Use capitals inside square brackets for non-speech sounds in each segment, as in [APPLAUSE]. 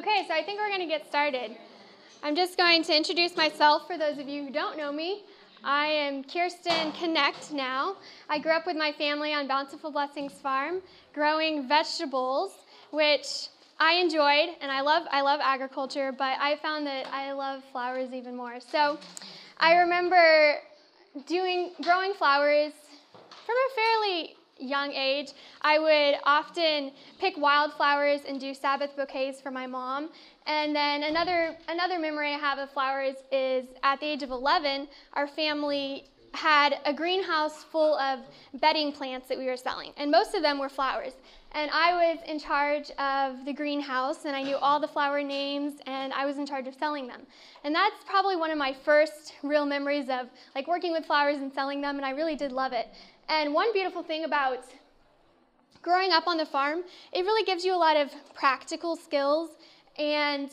Okay, so I think we're going to get started. I'm just going to introduce myself for those of you who don't know me. I am Kirsten Knecht now. I grew up with my family on Bountiful Blessings Farm, growing vegetables, which I enjoyed, and I love I love agriculture, but I found that I love flowers even more. So I remember doing growing flowers from a fairly young age, I would often pick wildflowers and do Sabbath bouquets for my mom. And then another another memory I have of flowers is at the age of 11, our family had a greenhouse full of bedding plants that we were selling, and most of them were flowers. And I was in charge of the greenhouse, and I knew all the flower names, and I was in charge of selling them. And that's probably one of my first real memories of like working with flowers and selling them, and I really did love it. And one beautiful thing about growing up on the farm, it really gives you a lot of practical skills and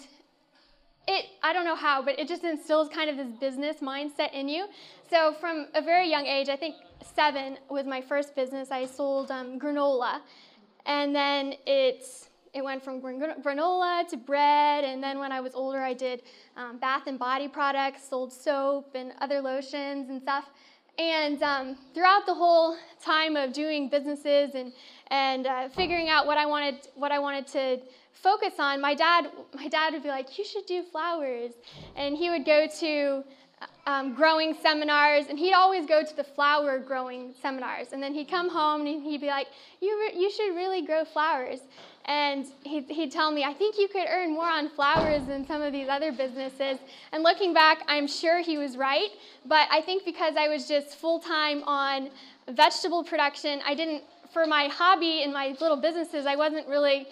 it I don't know how, but it just instills kind of this business mindset in you. So from a very young age, I think seven was my first business. I sold um, granola, and then it's it went from granola to bread, and then when I was older, I did um, bath and body products, sold soap and other lotions and stuff. And um, throughout the whole time of doing businesses and and uh, figuring out what I wanted what I wanted to focus on, my dad my dad would be like, "You should do flowers," and he would go to um, growing seminars, and he'd always go to the flower growing seminars. And then he'd come home and he'd be like, "You re- you should really grow flowers." And he'd, he'd tell me, "I think you could earn more on flowers than some of these other businesses." And looking back, I'm sure he was right. But I think because I was just full time on vegetable production, I didn't for my hobby and my little businesses, I wasn't really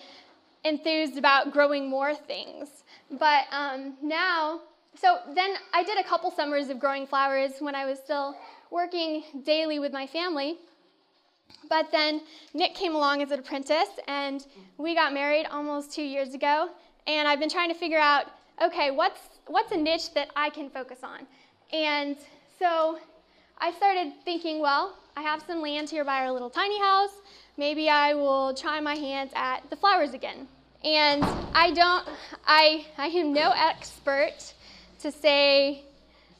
enthused about growing more things. But um, now so then I did a couple summers of growing flowers when I was still working daily with my family. But then Nick came along as an apprentice, and we got married almost two years ago. And I've been trying to figure out, okay, what's what's a niche that I can focus on? And so I started thinking, well, I have some land here by our little tiny house. Maybe I will try my hands at the flowers again. And I don't, I, I am no expert to say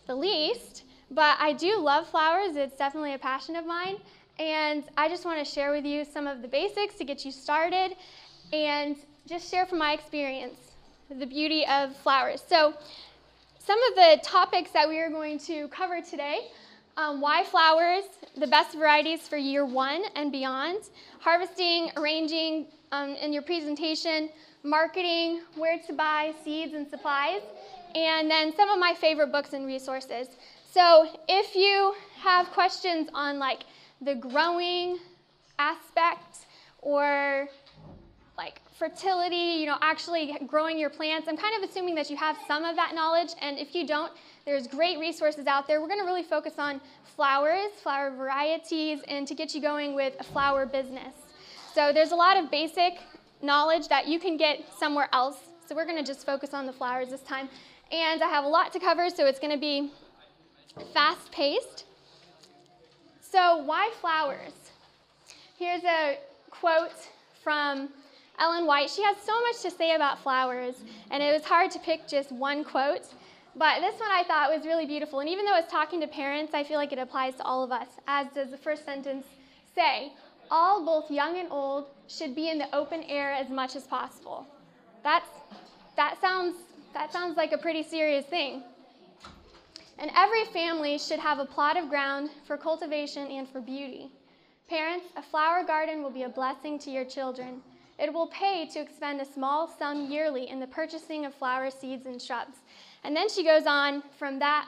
the least. But I do love flowers, it's definitely a passion of mine. And I just want to share with you some of the basics to get you started and just share from my experience the beauty of flowers. So, some of the topics that we are going to cover today um, why flowers, the best varieties for year one and beyond, harvesting, arranging um, in your presentation, marketing, where to buy seeds and supplies, and then some of my favorite books and resources. So if you have questions on like the growing aspect or like fertility, you know, actually growing your plants, I'm kind of assuming that you have some of that knowledge. And if you don't, there's great resources out there. We're going to really focus on flowers, flower varieties, and to get you going with a flower business. So there's a lot of basic knowledge that you can get somewhere else. So we're going to just focus on the flowers this time and I have a lot to cover, so it's going to be fast paced. So, why flowers? Here's a quote from Ellen White. She has so much to say about flowers, and it was hard to pick just one quote. But this one I thought was really beautiful. And even though it's talking to parents, I feel like it applies to all of us, as does the first sentence say all, both young and old, should be in the open air as much as possible. That's, that sounds that sounds like a pretty serious thing. And every family should have a plot of ground for cultivation and for beauty. Parents, a flower garden will be a blessing to your children. It will pay to expend a small sum yearly in the purchasing of flower seeds and shrubs. And then she goes on from that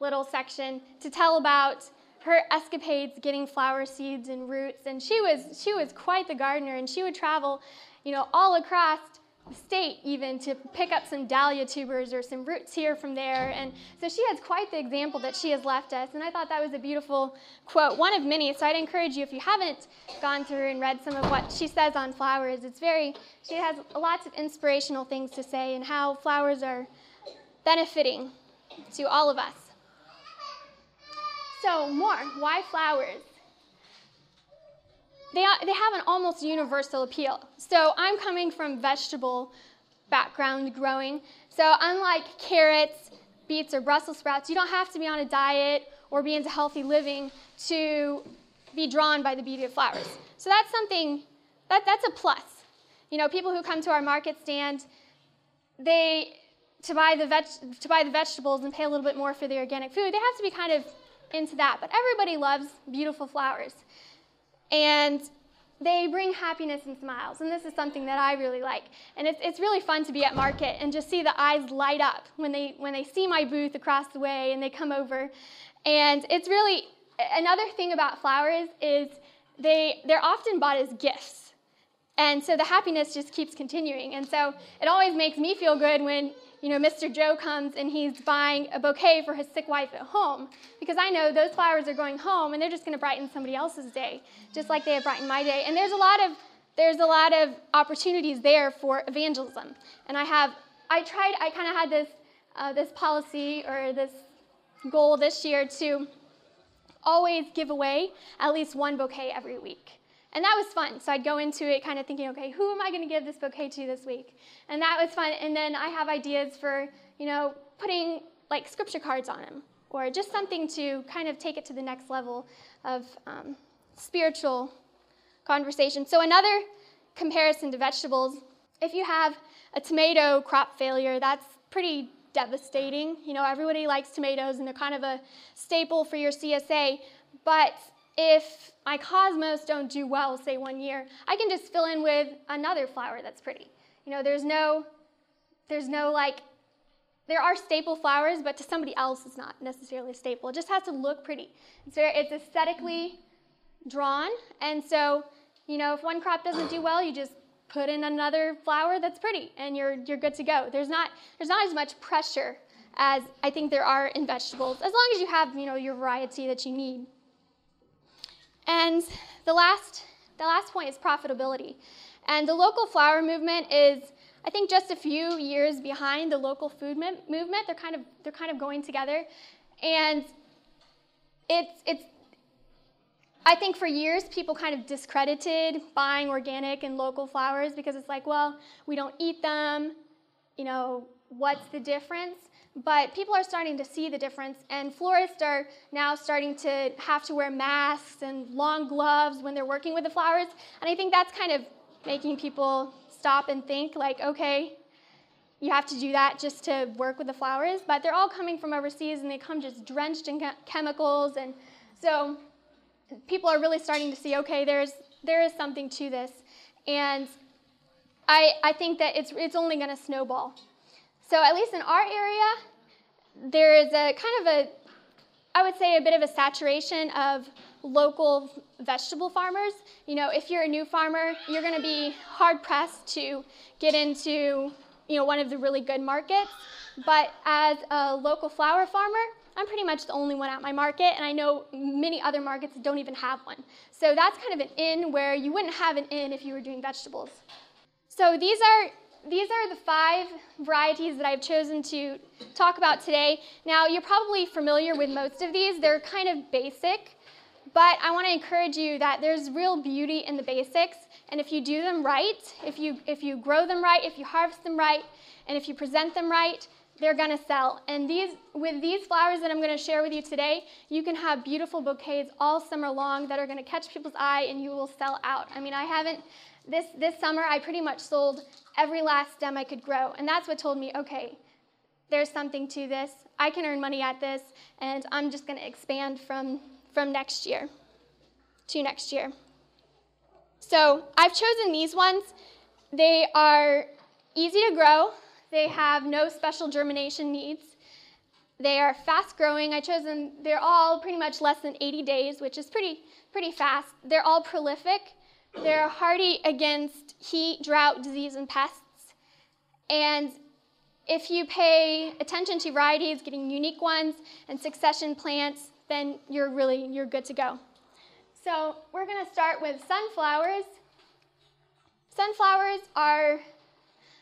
little section to tell about her escapades getting flower seeds and roots. And she was, she was quite the gardener, and she would travel, you know, all across state even to pick up some dahlia tubers or some roots here from there. And so she has quite the example that she has left us. And I thought that was a beautiful quote, one of many. So I'd encourage you, if you haven't gone through and read some of what she says on flowers, it's very, she has lots of inspirational things to say and how flowers are benefiting to all of us. So, more. Why flowers? They, they have an almost universal appeal. So I'm coming from vegetable background growing. So, unlike carrots, beets, or Brussels sprouts, you don't have to be on a diet or be into healthy living to be drawn by the beauty of flowers. So, that's something that, that's a plus. You know, people who come to our market stand, they to buy the veg, to buy the vegetables and pay a little bit more for the organic food, they have to be kind of into that. But everybody loves beautiful flowers. And they bring happiness and smiles. And this is something that I really like. And it's, it's really fun to be at market and just see the eyes light up when they, when they see my booth across the way and they come over. And it's really, another thing about flowers is they, they're often bought as gifts. And so the happiness just keeps continuing. And so it always makes me feel good when you know, Mr. Joe comes and he's buying a bouquet for his sick wife at home because I know those flowers are going home and they're just going to brighten somebody else's day, just like they have brightened my day. And there's a lot of there's a lot of opportunities there for evangelism. And I have I tried I kind of had this uh, this policy or this goal this year to always give away at least one bouquet every week. And that was fun. So I'd go into it kind of thinking, okay, who am I going to give this bouquet to this week? And that was fun. And then I have ideas for, you know, putting like scripture cards on them or just something to kind of take it to the next level of um, spiritual conversation. So another comparison to vegetables, if you have a tomato crop failure, that's pretty devastating. You know, everybody likes tomatoes and they're kind of a staple for your CSA, but if my cosmos don't do well, say one year, I can just fill in with another flower that's pretty. You know, there's no, there's no like, there are staple flowers, but to somebody else, it's not necessarily a staple. It just has to look pretty. Very, it's aesthetically drawn, and so, you know, if one crop doesn't do well, you just put in another flower that's pretty, and you're you're good to go. There's not there's not as much pressure as I think there are in vegetables, as long as you have you know your variety that you need. And the last, the last point is profitability. And the local flower movement is, I think, just a few years behind the local food movement. They're kind of, they're kind of going together. And it's, it's, I think for years people kind of discredited buying organic and local flowers because it's like, well, we don't eat them. You know, what's the difference? But people are starting to see the difference, and florists are now starting to have to wear masks and long gloves when they're working with the flowers. And I think that's kind of making people stop and think, like, okay, you have to do that just to work with the flowers. But they're all coming from overseas, and they come just drenched in chemicals, and so people are really starting to see, okay, there's there is something to this, and I I think that it's it's only going to snowball. So, at least in our area, there is a kind of a, I would say, a bit of a saturation of local vegetable farmers. You know, if you're a new farmer, you're going to be hard pressed to get into, you know, one of the really good markets. But as a local flower farmer, I'm pretty much the only one at my market, and I know many other markets don't even have one. So that's kind of an in where you wouldn't have an in if you were doing vegetables. So these are these are the five varieties that I've chosen to talk about today. Now, you're probably familiar with most of these. They're kind of basic, but I want to encourage you that there's real beauty in the basics, and if you do them right, if you, if you grow them right, if you harvest them right, and if you present them right, they're going to sell. And these, with these flowers that I'm going to share with you today, you can have beautiful bouquets all summer long that are going to catch people's eye and you will sell out. I mean, I haven't, this, this summer, I pretty much sold every last stem I could grow. And that's what told me, okay, there's something to this. I can earn money at this, and I'm just going to expand from, from next year to next year. So I've chosen these ones. They are easy to grow, they have no special germination needs. They are fast growing. I chose them, they're all pretty much less than 80 days, which is pretty, pretty fast. They're all prolific. They're hardy against heat, drought, disease, and pests. And if you pay attention to varieties, getting unique ones, and succession plants, then you're really you're good to go. So we're going to start with sunflowers. Sunflowers are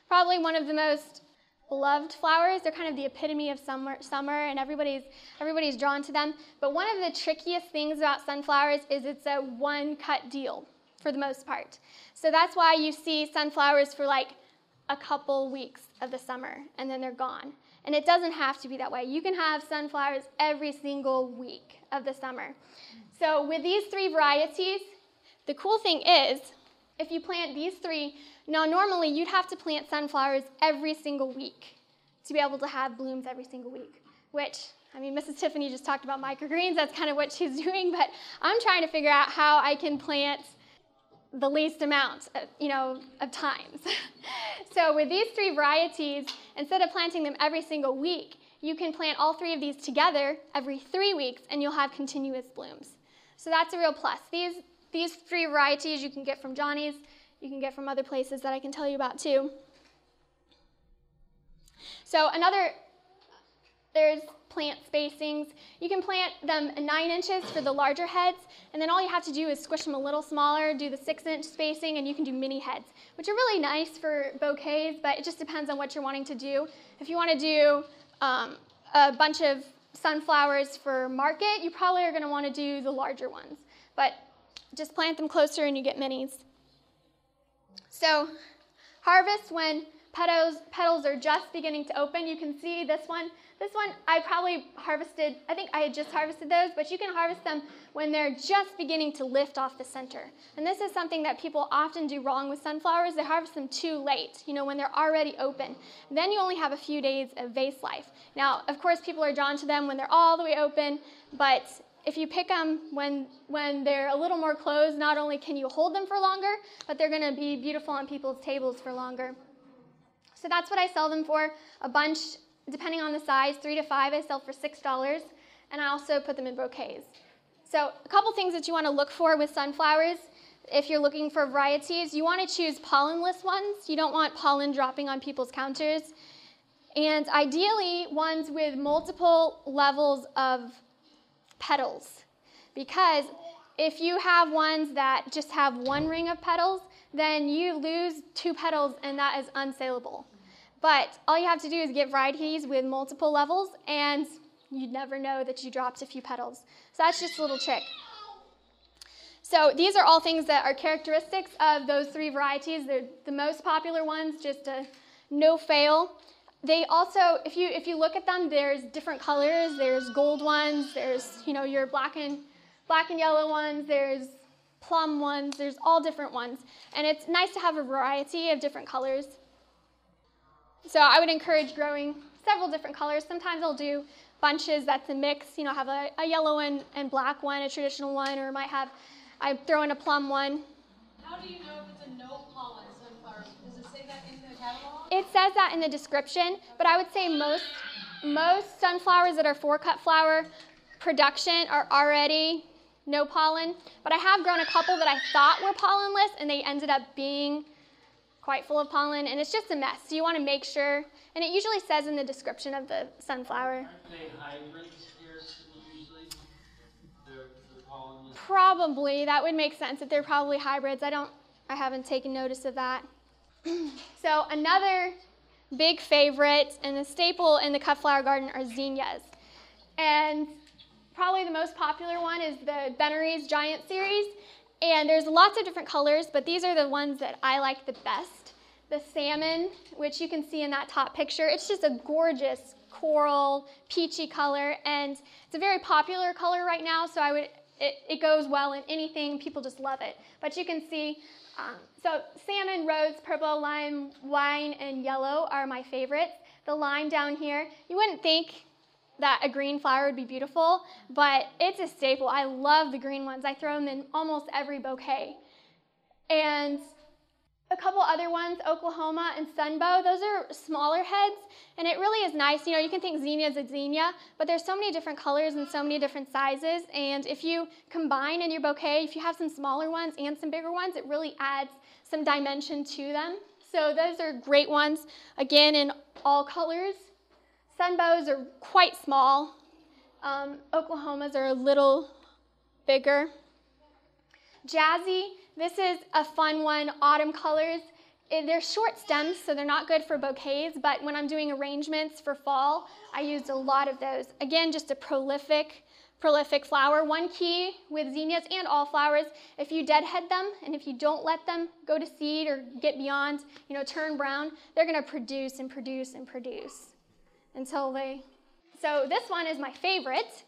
probably one of the most beloved flowers. They're kind of the epitome of summer, summer, and everybody's everybody's drawn to them. But one of the trickiest things about sunflowers is it's a one-cut deal for the most part. So that's why you see sunflowers for like a couple weeks of the summer and then they're gone. And it doesn't have to be that way. You can have sunflowers every single week of the summer. So, with these three varieties, the cool thing is if you plant these three, now normally you'd have to plant sunflowers every single week to be able to have blooms every single week, which I mean, Mrs. Tiffany just talked about microgreens. That's kind of what she's [LAUGHS] doing, but I'm trying to figure out how I can plant the least amount, of, you know, of times. [LAUGHS] so with these three varieties, instead of planting them every single week, you can plant all three of these together every three weeks, and you'll have continuous blooms. So that's a real plus. These these three varieties you can get from Johnny's, you can get from other places that I can tell you about too. So another, there's plant spacings. You can plant them nine inches for the larger heads, and then all you have to do is squish them a little smaller, do the six inch spacing, and you can do mini heads, which are really nice for bouquets, but it just depends on what you're wanting to do. If you want to do um, a bunch of sunflowers for market, you probably are going to want to do the larger ones. But just plant them closer and you get minis. So harvest when petals, petals are just beginning to open. You can see this one. This one I probably harvested, I think I had just harvested those, but you can harvest them when they're just beginning to lift off the center. And this is something that people often do wrong with sunflowers. They harvest them too late, you know, when they're already open. Then you only have a few days of vase life. Now, of course, people are drawn to them when they're all the way open, but if you pick them when, when they're a little more closed, not only can you hold them for longer, but they're going to be beautiful on people's tables for longer. So that's what I sell them for. A bunch, depending on the size, three to five, I sell for $6. And I also put them in bouquets. So, a couple things that you want to look for with sunflowers if you're looking for varieties. You want to choose pollenless ones. You don't want pollen dropping on people's counters. And ideally, ones with multiple levels of petals. Because if you have ones that just have one ring of petals, then you lose two petals and that is unsaleable. But all you have to do is get varieties with multiple levels and you'd never know that you dropped a few petals. So that's just a little trick. So these are all things that are characteristics of those three varieties. They're the most popular ones, just a no fail. They also, if you if you look at them, there's different colors. There's gold ones. There's you know your black and black and yellow ones. There's plum ones. There's all different ones, and it's nice to have a variety of different colors. So I would encourage growing several different colors. Sometimes I'll do bunches that's a mix. You know, have a, a yellow and, and black one, a traditional one, or might have I throw in a plum one. How do you know if it's a no pollen sunflower? Does it say that in the catalog? It says that in the description, but I would say most most sunflowers that are four cut flower production are already no pollen. But I have grown a couple that I thought were pollenless, and they ended up being quite full of pollen, and it's just a mess. So you want to make sure, and it usually says in the description of the sunflower. Aren't they hybrids here usually? They're, they're pollenless. Probably that would make sense if they're probably hybrids. I don't, I haven't taken notice of that. [CLEARS THROAT] so another big favorite and a staple in the cut flower garden are zinnias, and probably the most popular one is the Benary's Giant Series. And there's lots of different colors, but these are the ones that I like the best. The salmon, which you can see in that top picture, it's just a gorgeous coral, peachy color, and it's a very popular color right now, so I would it, it goes well in anything. People just love it. But you can see, um, so salmon, rose, purple, lime, wine, and yellow are my favorites. The lime down here, you wouldn't think that a green flower would be beautiful, but it's a staple. I love the green ones. I throw them in almost every bouquet. And a couple other ones, Oklahoma and Sunbow, those are smaller heads, and it really is nice. You know, you can think zinnia is a zinnia, but there's so many different colors and so many different sizes, and if you combine in your bouquet, if you have some smaller ones and some bigger ones, it really adds some dimension to them. So those are great ones, again, in all colors. Sunbows are quite small. Um, Oklahomas are a little bigger. Jazzy, this is a fun one, autumn colors. Eh, they're short stems, so they're not good for bouquets, but when I'm doing arrangements for fall, I used a lot of those. Again, just a prolific, prolific flower. One key with zinnias and all flowers, if you deadhead them and if you don't let them go to seed or get beyond, you know, turn brown, they're going to produce and produce and produce until they. So this one is my favorite.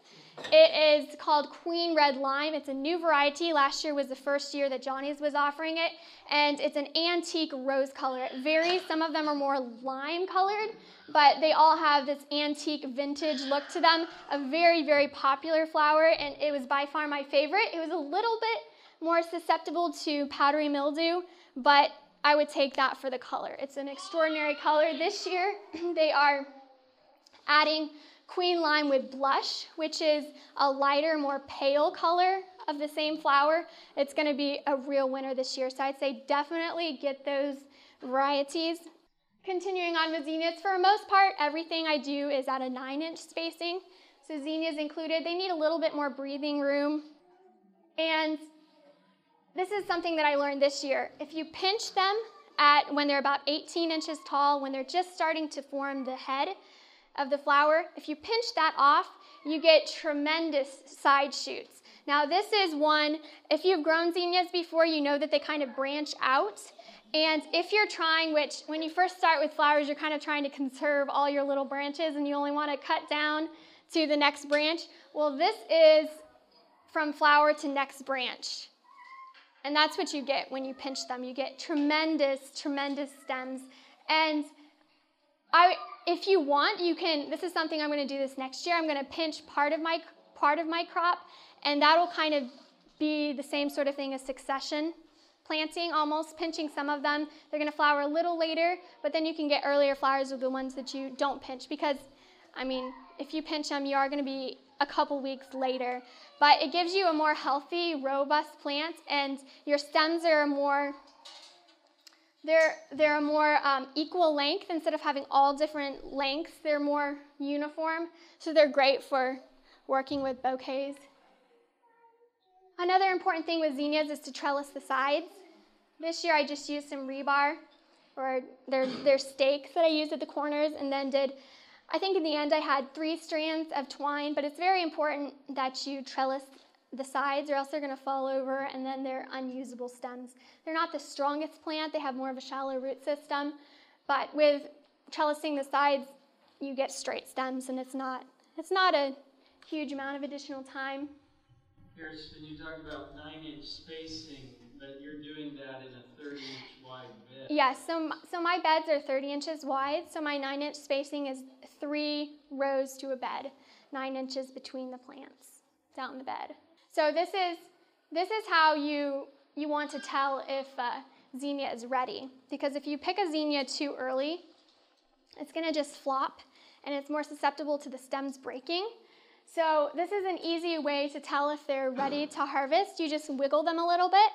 It is called Queen Red Lime. It's a new variety. Last year was the first year that Johnny's was offering it, and it's an antique rose color. It varies. Some of them are more lime colored, but they all have this antique vintage look to them. A very, very popular flower, and it was by far my favorite. It was a little bit more susceptible to powdery mildew, but I would take that for the color. It's an extraordinary color. This year, [CLEARS THROAT] they are adding queen lime with blush, which is a lighter, more pale color of the same flower. It's to be a real winner this year. So I'd say definitely get those varieties. Continuing on with zinnias, for the most part, everything I do is at a nine inch spacing. So zinnias included, they need a little bit more breathing room. And this is something that I learned this year. If you pinch them at when they're about 18 inches tall, when they're just starting to form the head, of the flower, if you pinch that off, you get tremendous side shoots. Now, this is one, if you've grown zinnias before, you know that they kind of branch out. And if you're trying, which when you first start with flowers, you're kind of trying to conserve all your little branches and you only want to cut down to the next branch, well, this is from flower to next branch. And that's what you get when you pinch them. You get tremendous, tremendous stems. And I, if you want, you can, this is something I'm going to do this next year. I'm going to pinch part of my, part of my crop, and that'll kind of be the same sort of thing as succession planting, almost pinching some of them. They're going to flower a little later, but then you can get earlier flowers with the ones that you don't pinch because, I mean, if you pinch them, you are going to be a couple weeks later. But it gives you a more healthy, robust plant, and your stems are more they're, they're more um, equal length instead of having all different lengths. They're more uniform, so they're great for working with bouquets. Another important thing with zinnias is to trellis the sides. This year I just used some rebar, or their, their stakes that I used at the corners, and then did, I think in the end I had three strands of twine, but it's very important that you trellis the sides or else they're going to fall over and then they're unusable stems. They're not the strongest plant, they have more of a shallow root system, but with trellising the sides, you get straight stems and it's not it's not a huge amount of additional time. Kirsten, you talk about nine inch spacing, but you're doing that in a 30 inch wide bed. Yes, so, so my beds are 30 inches wide, so my nine inch spacing is three rows to a bed, nine inches between the plants down in the bed. So this is, this is how you, you want to tell if uh, zinnia is ready. Because if you pick a zinnia too early, it's going to just flop and it's more susceptible to the stems breaking. So this is an easy way to tell if they're ready to harvest. You just wiggle them a little bit,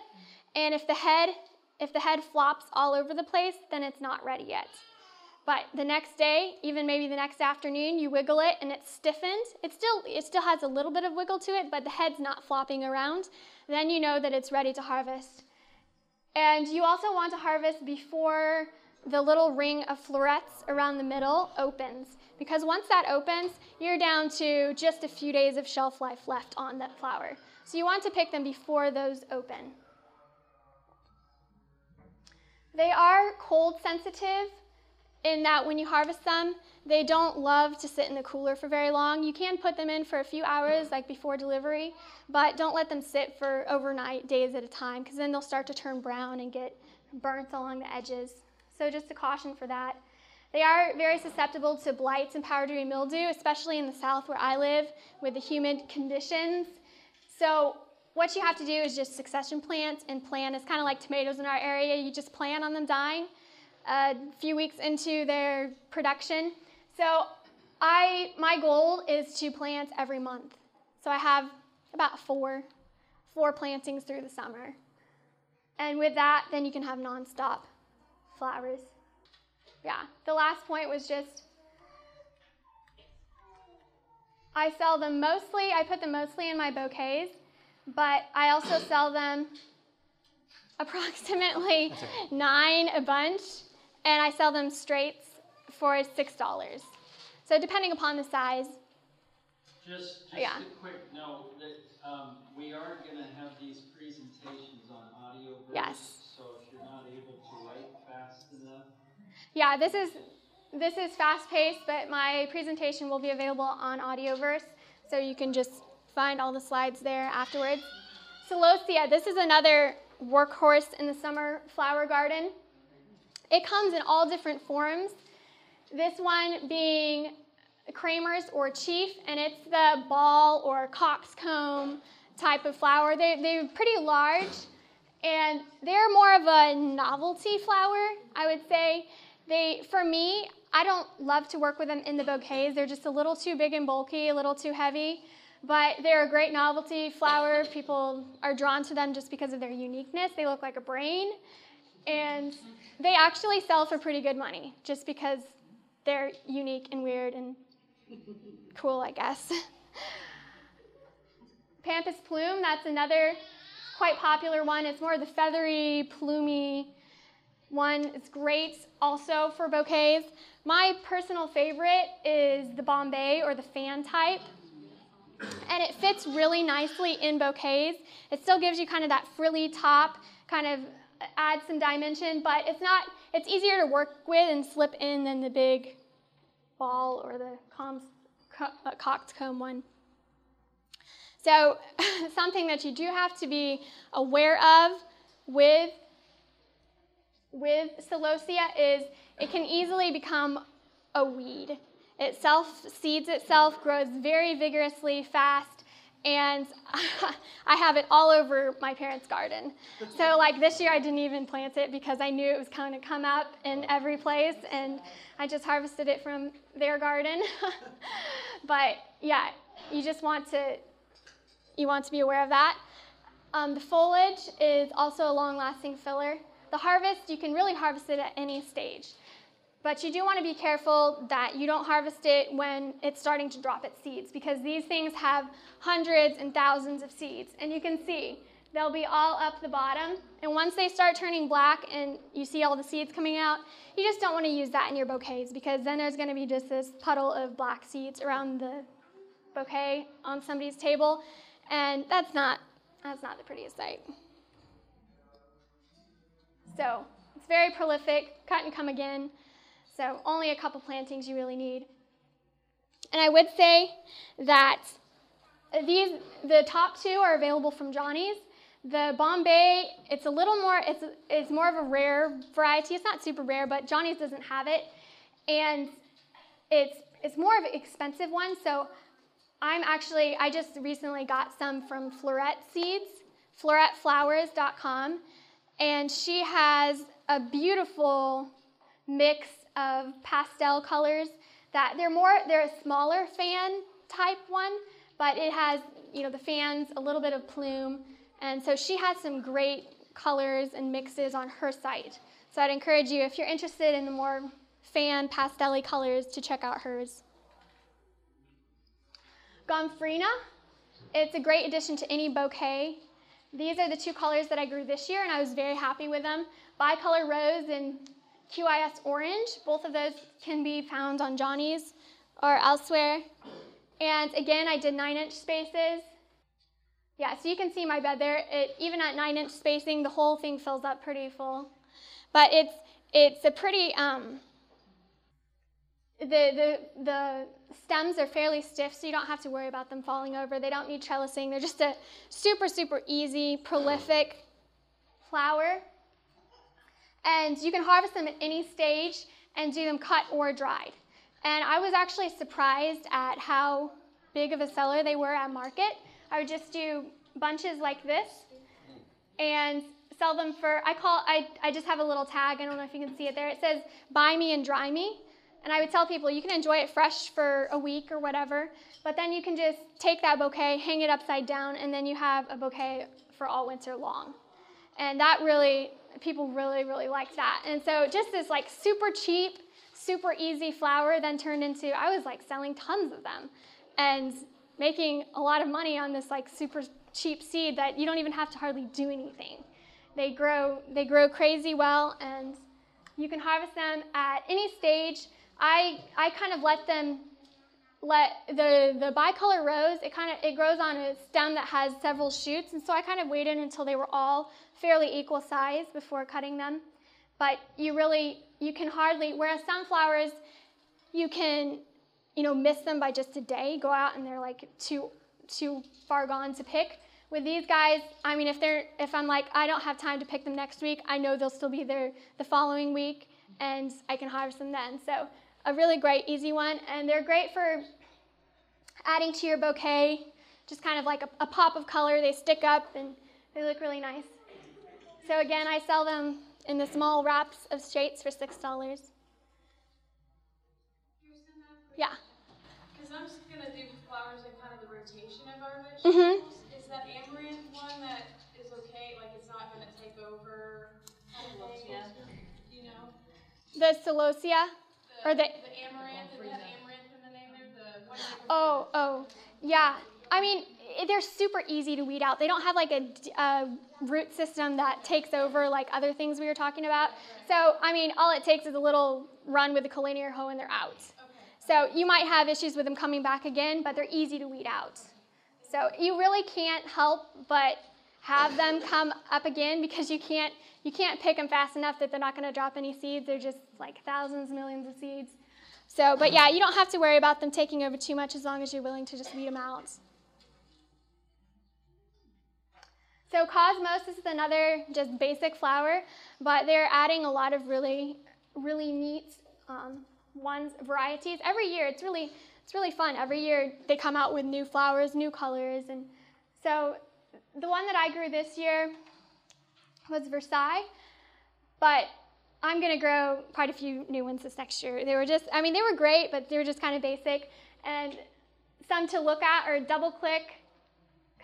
and if the head if the head flops all over the place, then it's not ready yet. But the next day, even maybe the next afternoon, you wiggle it and it's stiffened. It still, it still has a little bit of wiggle to it, but the head's not flopping around. Then you know that it's ready to harvest. And you also want to harvest before the little ring of florets around the middle opens. Because once that opens, you're down to just a few days of shelf life left on that flower. So you want to pick them before those open. They are cold sensitive, in that when you harvest them, they don't love to sit in the cooler for very long. You can put them in for a few hours, like before delivery, but don't let them sit for overnight, days at a time, because then they'll start to turn brown and get burnt along the edges. So, just a caution for that. They are very susceptible to blights and powdery mildew, especially in the south where I live with the humid conditions. So, what you have to do is just succession plant and plant. It's kind of like tomatoes in our area. You just plan on them dying a few weeks into their production. So I, my goal is to plant every month. So I have about four, four plantings through the summer. And with that, then you can have nonstop flowers. Yeah, the last point was just I sell them mostly, I put them mostly in my bouquets, but I also sell them [LAUGHS] approximately nine a bunch and I sell them straights for $6. So depending upon the size, Just, just Yeah. a quick note that, um, we are gonna have these presentations on Audioverse. Yes. So if you're not able to write fast enough, Yeah, this is this is fast paced, but my presentation will be available on Audioverse, so you can just find all the slides there afterwards. Celosia, this is another workhorse in the summer flower garden. It comes in all different forms. This one being Kramer's or Chief, and it's the ball or coxcomb type of flower. They, they're pretty large, and they're more of a novelty flower, I would say. They, for me, I don't love to work with them in the bouquets. They're just a little too big and bulky, a little too heavy. But they're a great novelty flower. People are drawn to them just because of their uniqueness. They look like a brain. And they actually sell for pretty good money just because they're unique and weird and cool, I guess. [LAUGHS] Pampas plume, that's another quite popular one. It's more of the feathery, plumy one. It's great also for bouquets. My personal favorite is the Bombay or the fan type. And it fits really nicely in bouquets. It still gives you kind of that frilly top, kind of adds some dimension, but it's not, it's easier to work with and slip in than the big ball or the combs, co- uh, coxcomb one. So, [LAUGHS] something that you do have to be aware of with with celosia is it can easily become a weed. It self seeds itself, grows very vigorously, fast, and [LAUGHS] I have it all over my parents' garden. So, like this year, I didn't even plant it because I knew it was going to come up in every place, and I just harvested it from their garden. [LAUGHS] but yeah, you just want to you want to be aware of that. Um, the foliage is also a long-lasting filler. The harvest, you can really harvest it at any stage. But you do want to be careful that you don't harvest it when it's starting to drop its seeds because these things have hundreds and thousands of seeds. And you can see they'll be all up the bottom. And once they start turning black and you see all the seeds coming out, you just don't want to use that in your bouquets because then there's going to be just this puddle of black seeds around the bouquet on somebody's table. And that's not, that's not the prettiest sight. So it's very prolific, cut and come again. So only a couple plantings you really need. And I would say that these the top two are available from Johnny's. The Bombay, it's a little more it's it's more of a rare variety. It's not super rare, but Johnny's doesn't have it. And it's it's more of an expensive one, so I'm actually I just recently got some from Floret Seeds, floretflowers.com, and she has a beautiful mix of pastel colors that they're more they're a smaller fan type one but it has you know the fans a little bit of plume. And so she has some great colors and mixes on her site. So i'd encourage you if you're interested in the more fan pastel colors to check out hers. Gomphrena it's a great addition to any bouquet. These are the two colors that i grew this year and i was very happy with them. Bicolor rose and QIS Orange. Both of those can be found on Johnny's or elsewhere. And again, I did nine inch spaces. Yeah, so you can see my bed there. It, even at nine inch spacing, the whole thing fills up pretty full. But it's, it's a pretty, um, the, the, the stems are fairly stiff, so you don't have to worry about them falling over. They don't need trellising. They're just a super, super easy, prolific flower and you can harvest them at any stage and do them cut or dried. And I was actually surprised at how big of a seller they were at market. I would just do bunches like this and sell them for I call I, I just have a little tag, I don't know if you can see it there. It says buy me and dry me. And I would tell people you can enjoy it fresh for a week or whatever, but then you can just take that bouquet, hang it upside down, and then you have a bouquet for all winter long. And that really people really, really liked that. And so just this like super cheap, super easy flower then turned into, I was like selling tons of them and making a lot of money on this like super cheap seed that you don't even have to hardly do anything. They grow, they grow crazy well and you can harvest them at any stage. I, I kind of let them let the the bicolor rose it kind of it grows on a stem that has several shoots. And so i kind of waited until they were all fairly equal size before cutting them. But you really you can hardly whereas sunflowers you can you know miss them by just a day go out and they're like too too far gone to pick. With these guys i mean if they're if i'm like i don't have time to pick them next week i know they'll still be there the following week and i can harvest them then. So a really great, easy one. And they're great for adding to your bouquet, just kind of like a, a, pop of color. They stick up and they look really nice. So again, I sell them in the small wraps of straights for $6. Yeah. Because I'm just going to do flowers in kind of the rotation of our vegetables. Mm-hmm. Is that amaranth one that is okay? Like it's not going to take over? Kind of you know? The celosia? Or the, the amaranth, is that amaranth in the name there? The, oh, oh, yeah. I mean, they're super easy to weed out. They don't have like a, a, root system that takes over like other things we were talking about. So, I mean, all it takes is a little run with a collinear hoe and they're out. So, you might have issues with them coming back again, but they're easy to weed out. So, you really can't help but have them come up again because you can't you can't pick them fast enough that they're not going to drop any seeds. They're just like thousands, millions of seeds. So, but yeah, you don't have to worry about them taking over too much as long as you're willing to just weed them out. So cosmos is another just basic flower, but they're adding a lot of really, really neat um, ones varieties every year. It's really, it's really fun. Every year they come out with new flowers, new colors, and so the one that I grew this year was Versailles, but I'm going to grow quite a few new ones this next year. They were just, I mean, they were great, but they were just kind of basic. And some to look at are double click,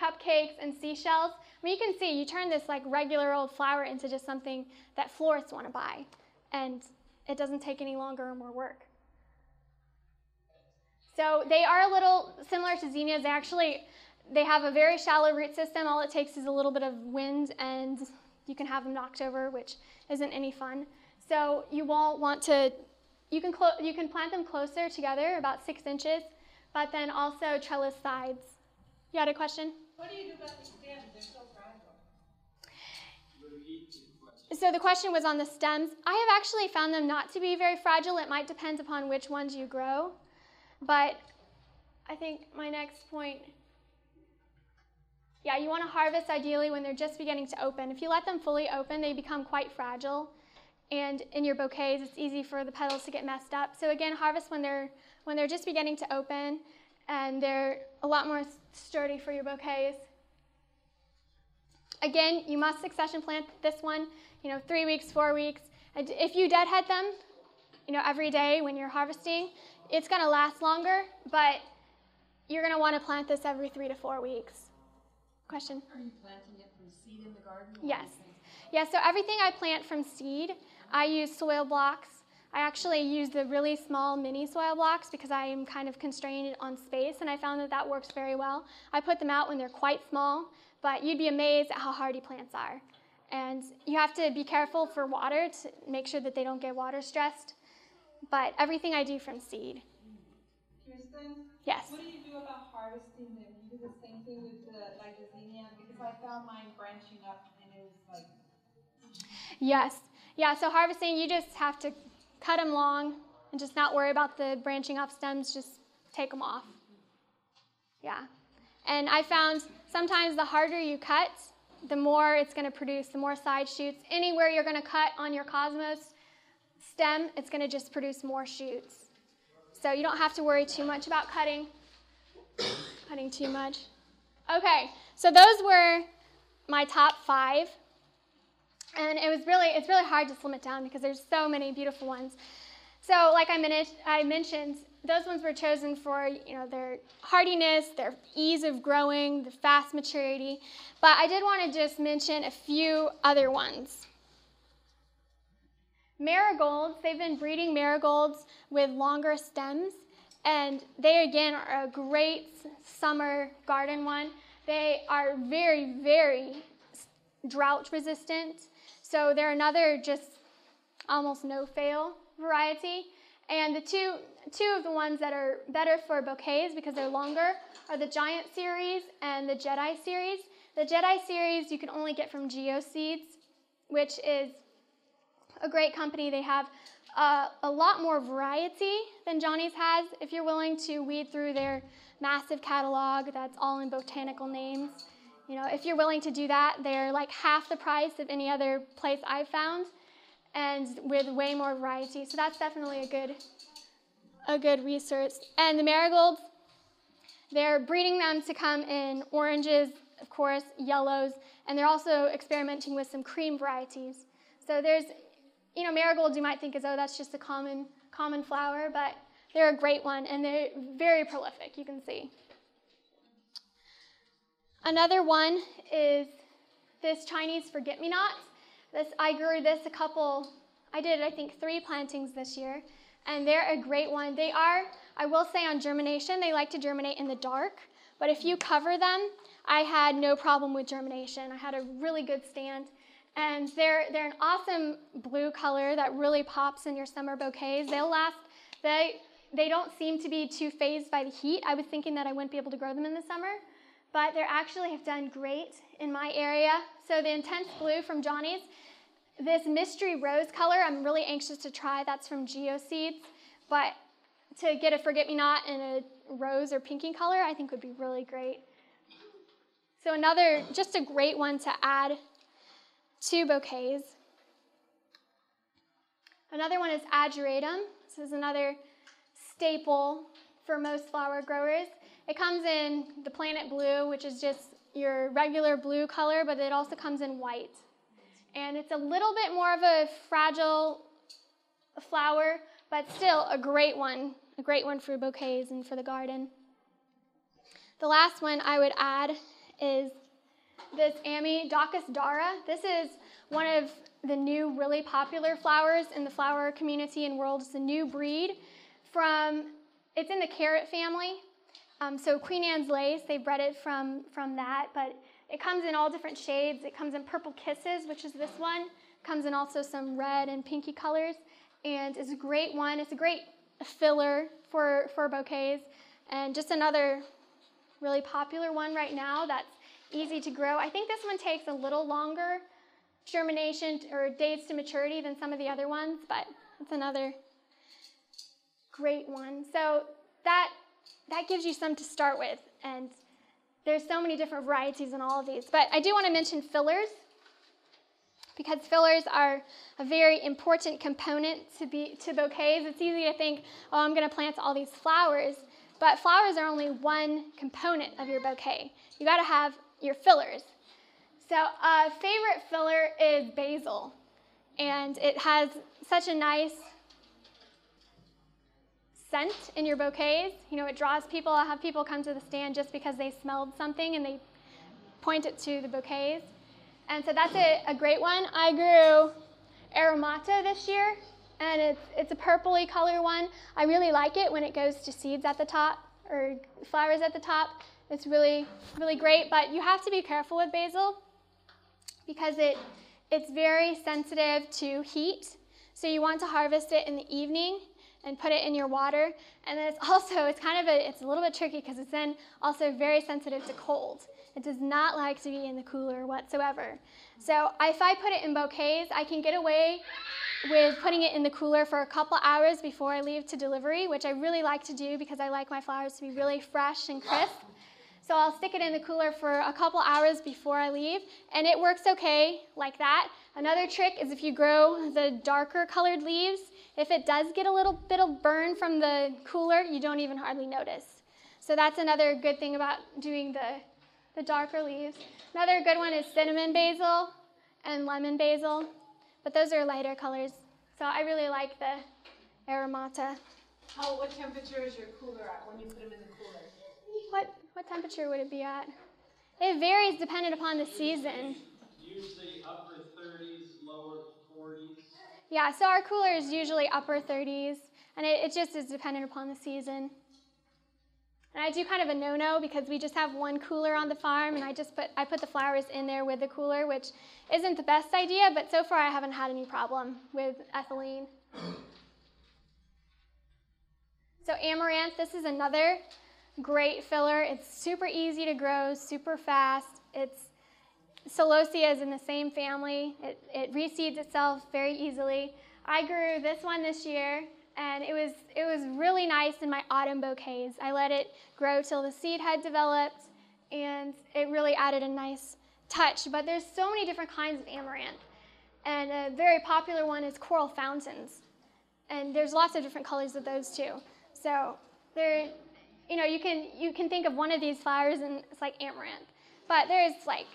cupcakes, and seashells. I mean, you can see, you turn this like regular old flower into just something that florists want to buy. And it doesn't take any longer or more work. So they are a little similar to zinnias. They actually, they have a very shallow root system. All it takes is a little bit of wind and you can have them knocked over, which isn't any fun. So you won't want to, you can, you can plant them closer together, about six inches, but then also trellis sides. You had a question? What do you do about the stems? They're so fragile. So the question was on the stems. I have actually found them not to be very fragile. It might depend upon which ones you grow. But I think my next point yeah, you want to harvest ideally when they're just beginning to open. If you let them fully open, they become quite fragile. And in your bouquets, it's easy for the petals to get messed up. So again, harvest when they're when they're just beginning to open and they're a lot more sturdy for your bouquets. Again, you must succession plant this one, you know, three weeks, four weeks. And if you deadhead them, you know, every day when you're harvesting, it's going to last longer, but you're going to want to plant this every three to four weeks. Question? Are you planting it from seed in the garden? Yes. Yeah, so everything I plant from seed, I use soil blocks. I actually use the really small mini soil blocks because I am kind of constrained on space, and I found that that works very well. I put them out when they're quite small, but you'd be amazed at how hardy plants are. And you have to be careful for water to make sure that they don't get water stressed. But everything I do from seed. Kirsten? Yes. What do you do about harvesting them? You do the same thing with the like the like. Yes. Yeah. So harvesting, you just have to cut them long and just not worry about the branching off stems. Just take them off. Yeah. And I found sometimes the harder you cut, the more it's going to produce, the more side shoots. Anywhere you're going to cut on your cosmos stem, it's going to just produce more shoots. So you don't have to worry too much about cutting, [COUGHS] cutting too much. Okay, so those were my top five. And it was really, it's really hard to slim it down because there's so many beautiful ones. So like I, I mentioned, those ones were chosen for you know their hardiness, their ease of growing, the fast maturity. But I did want to just mention a few other ones. Marigolds, they've been breeding marigolds with longer stems, and they again are a great summer garden one. They are very, very drought resistant, so they're another just almost no fail variety. And the two, two of the ones that are better for bouquets because they're longer are the Giant series and the Jedi series. The Jedi series you can only get from Geoseeds, which is a great company. They have uh, a lot more variety than Johnny's has. If you're willing to weed through their massive catalog that's all in botanical names, you know, if you're willing to do that, they're like half the price of any other place I've found, and with way more variety. So that's definitely a good, a good resource. And the marigolds, they're breeding them to come in oranges, of course, yellows, and they're also experimenting with some cream varieties. So there's, you know, marigolds you might think is, oh, that's just a common, common flower, but they're a great one and they're very prolific, you can see. Another one is this Chinese forget-me-not. This I grew this a couple. I did I think three plantings this year, and they're a great one. They are I will say on germination they like to germinate in the dark, but if you cover them, I had no problem with germination. I had a really good stand. And they're, they're an awesome blue color that really pops in your summer bouquets. They'll last, they, they don't seem to be too phased by the heat. I was thinking that I wouldn't be able to grow them in the summer, but they actually have done great in my area. So the intense blue from Johnny's, this mystery rose color, I'm really anxious to try. That's from GeoSeeds, but to get a forget-me-not in a rose or pinky color, I think would be really great. So another, just a great one to add to bouquets. Another one is ageratum. This is another staple for most flower growers. It comes in the planet blue, which is just your regular blue color, but it also comes in white. And it's a little bit more of a fragile flower, but still a great one, a great one for bouquets and for the garden. The last one I would add is this Amydoxus dara. This is one of the new really popular flowers in the flower community and world. It's a new breed from, it's in the carrot family. Um, so Queen Anne's lace, they bred it from, from that, but it comes in all different shades. It comes in purple kisses, which is this one. It comes in also some red and pinky colors, and it's a great one. It's a great filler for, for bouquets, and just another really popular one right now that's easy to grow. I think this one takes a little longer germination or days to maturity than some of the other ones, but it's another great one. So that that gives you some to start with, and there's so many different varieties in all of these. But I do want to mention fillers because fillers are a very important component to be to bouquets. It's easy to think, oh, I'm going to plant all these flowers, but flowers are only one component of your bouquet. You got to have your fillers. So, a favorite filler is basil, and it has such a nice scent in your bouquets. You know, it draws people. i have people come to the stand just because they smelled something and they point it to the bouquets. And so that's a, a great one. I grew Aromatto this year, and it's, it's a purpley color one. I really like it when it goes to seeds at the top or flowers at the top. It's really, really great, but you have to be careful with basil because it, it's very sensitive to heat. So you want to harvest it in the evening and put it in your water. And then it's [LAUGHS] also, it's kind of a, it's a little bit tricky because it's then also very sensitive to cold. It does not like to be in the cooler whatsoever. So if I put it in bouquets, I can get away with putting it in the cooler for a couple hours before I leave to delivery, which I really like to do because I like my flowers to be really fresh and crisp. So I'll stick it in the cooler for a couple hours before I leave, and it works okay like that. Another trick is if you grow the darker colored leaves, if it does get a little bit of burn from the cooler, you don't even hardly notice. So that's another good thing about doing the, the darker leaves. Another good one is cinnamon basil and lemon basil, but those are lighter colors. So I really like the Aromatto. How, what temperature is your cooler at when you put them in the cooler? What what temperature would it be at? It varies dependent upon the season. Usually upper 30s, lower 40s. Yeah, so our cooler is usually upper 30s, and it, it just is dependent upon the season. And I do kind of a no-no because we just have one cooler on the farm, and I just put I put the flowers in there with the cooler, which isn't the best idea, but so far I haven't had any problem with ethylene. [COUGHS] So amaranth, this is another great filler. It's super easy to grow, super fast. It's Celosia is in the same family. It, it reseeds itself very easily. I grew this one this year, and it was it was really nice in my autumn bouquets. I let it grow till the seed had developed, and it really added a nice touch. But there's so many different kinds of amaranth, and a very popular one is coral fountains, and there's lots of different colors of those too. So there, you know, you can you can think of one of these flowers and it's like amaranth, but there's like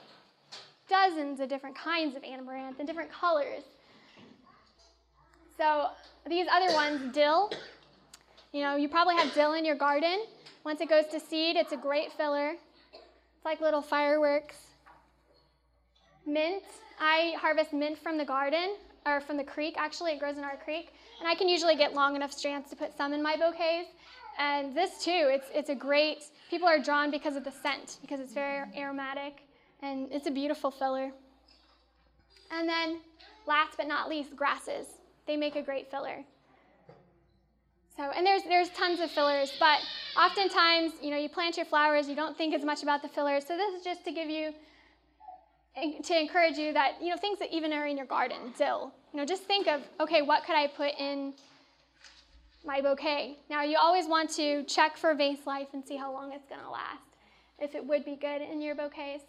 dozens of different kinds of amaranth and different colors. So these other ones, dill, you know, you probably have dill in your garden. Once it goes to seed, it's a great filler. It's like little fireworks. Mint, I harvest mint from the garden, or from the creek, actually, it grows in our creek. And I can usually get long enough strands to put some in my bouquets. And this too, it's, it's a great, people are drawn because of the scent, because it's very aromatic, and it's a beautiful filler. And then, last but not least, grasses. They make a great filler. So, and there's there's tons of fillers, but oftentimes, you know, you plant your flowers, you don't think as much about the fillers. So this is just to give you, eh, to encourage you that you know things that even are in your garden, dill. You know, just think of okay, what could I put in my bouquet? Now, you always want to check for vase life and see how long it's going to last, if it would be good in your bouquets.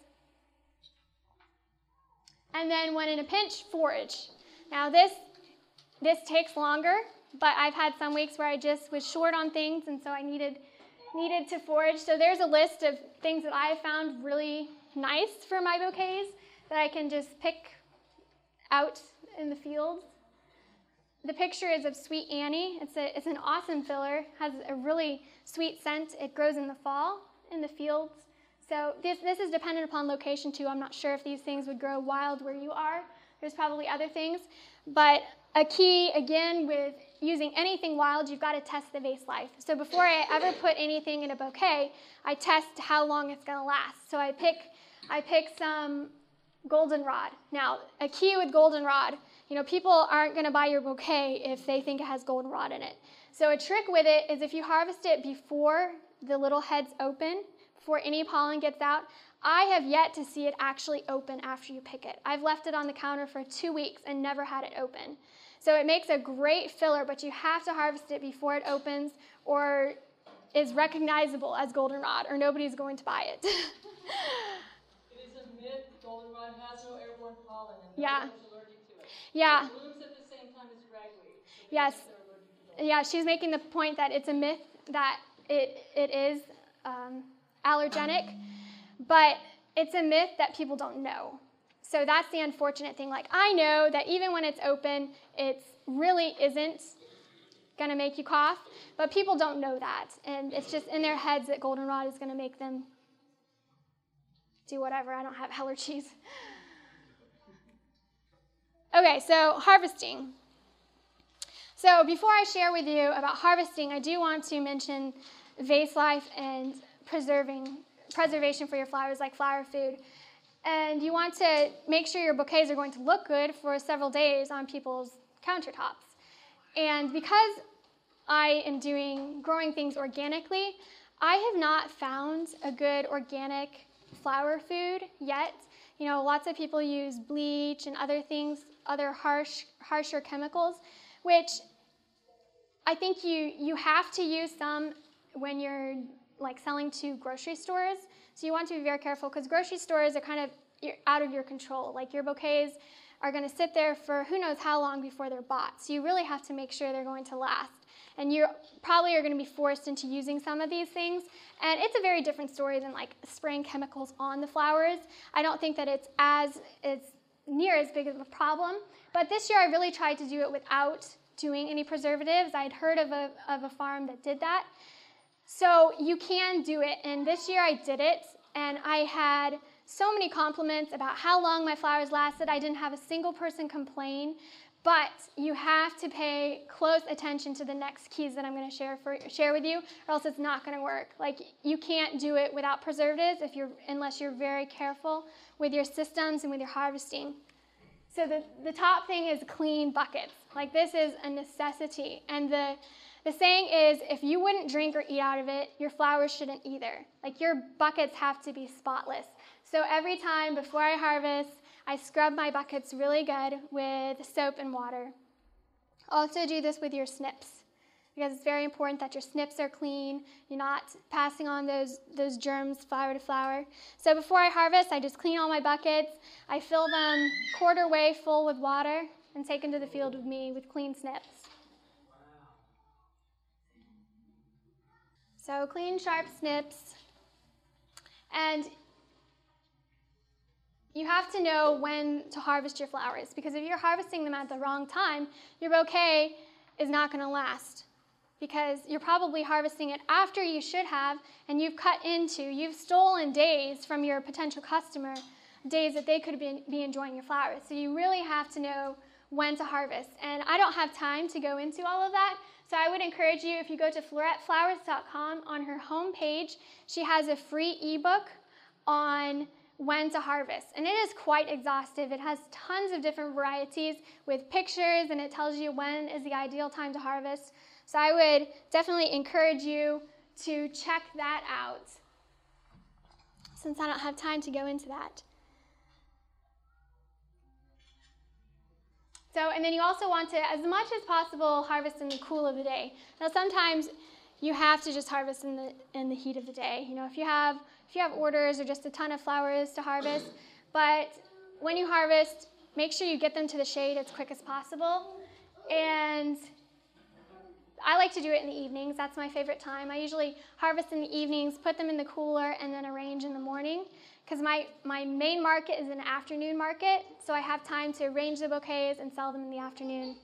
And then, when in a pinch, forage. Now, this this takes longer, but I've had some weeks where I just was short on things, and so I needed needed to forage. So there's a list of things that I found really nice for my bouquets that I can just pick out in the fields. The picture is of Sweet Annie. It's, a, it's an awesome filler, has a really sweet scent. It grows in the fall in the fields. So this, this is dependent upon location too. I'm not sure if these things would grow wild where you are. There's probably other things. But a key, again, with using anything wild, you've got to test the vase life. So before I ever put anything in a bouquet, I test how long it's going to last. So I pick, I pick some goldenrod. Now, a key with goldenrod, you know, people aren't going to buy your bouquet if they think it has goldenrod in it. So a trick with it is if you harvest it before the little heads open, before any pollen gets out, I have yet to see it actually open after you pick it. I've left it on the counter for two weeks and never had it open. So it makes a great filler, but you have to harvest it before it opens or is recognizable as goldenrod, or nobody's going to buy it. [LAUGHS] It is a myth, goldenrod has no airborne pollen Yeah. Yeah, It blooms at the same time as ragweed. so Yes. maybe they're allergic to it. yeah, she's making the point that it's a myth that it, it is um, allergenic, but it's a myth that people don't know. So that's the unfortunate thing. Like, I know that even when it's open, it really isn't going to make you cough, but people don't know that. And it's just in their heads that goldenrod is going to make them do whatever. I don't have [LAUGHS] allergies. Okay, so harvesting. So before I share with you about harvesting, I do want to mention vase life and preserving preservation for your flowers like flower food. And you want to make sure your bouquets are going to look good for several days on people's countertops. And because I am doing growing things organically, I have not found a good organic flower food yet. You know, lots of people use bleach and other things, other harsh, harsher chemicals, which I think you you have to use some when you're like selling to grocery stores. So you want to be very careful because grocery stores are kind of out of your control. Like your bouquets are going to sit there for who knows how long before they're bought. So you really have to make sure they're going to last. And you probably are going to be forced into using some of these things. And it's a very different story than like spraying chemicals on the flowers. I don't think that it's as it's near as big of a problem. But this year I really tried to do it without doing any preservatives. I'd heard of a, of a farm that did that. So you can do it. And this year I did it. And I had so many compliments about how long my flowers lasted. I didn't have a single person complain. But you have to pay close attention to the next keys that I'm going to share for share with you, or else it's not going to work. Like you can't do it without preservatives if you're unless you're very careful with your systems and with your harvesting. So the, the top thing is clean buckets. Like this is a necessity. And the The saying is if you wouldn't drink or eat out of it, your flowers shouldn't either. Like your buckets have to be spotless. So every time before I harvest, I scrub my buckets really good with soap and water. Also, do this with your snips because it's very important that your snips are clean. You're not passing on those, those germs flower to flower. So before I harvest, I just clean all my buckets. I fill them quarter way full with water and take them to the field with me with clean snips. So clean, sharp snips. And you have to know when to harvest your flowers because if you're harvesting them at the wrong time, your bouquet is not going to last because you're probably harvesting it after you should have and you've cut into, you've stolen days from your potential customer, days that they could be, be enjoying your flowers. So you really have to know when to harvest. And I don't have time to go into all of that, so I would encourage you if you go to floretflowers.com on her homepage, she has a free ebook on when to harvest. And it is quite exhaustive. It has tons of different varieties with pictures and it tells you when is the ideal time to harvest. So I would definitely encourage you to check that out since I don't have time to go into that. So, and then you also want to, as much as possible, harvest in the cool of the day. Now, sometimes you have to just harvest in the in the heat of the day. You know, if you have if you have orders or just a ton of flowers to harvest, but when you harvest, make sure you get them to the shade as quick as possible. And I like to do it in the evenings. That's my favorite time. I usually harvest in the evenings, put them in the cooler, and then arrange in the morning because my, my main market is an afternoon market, so I have time to arrange the bouquets and sell them in the afternoon.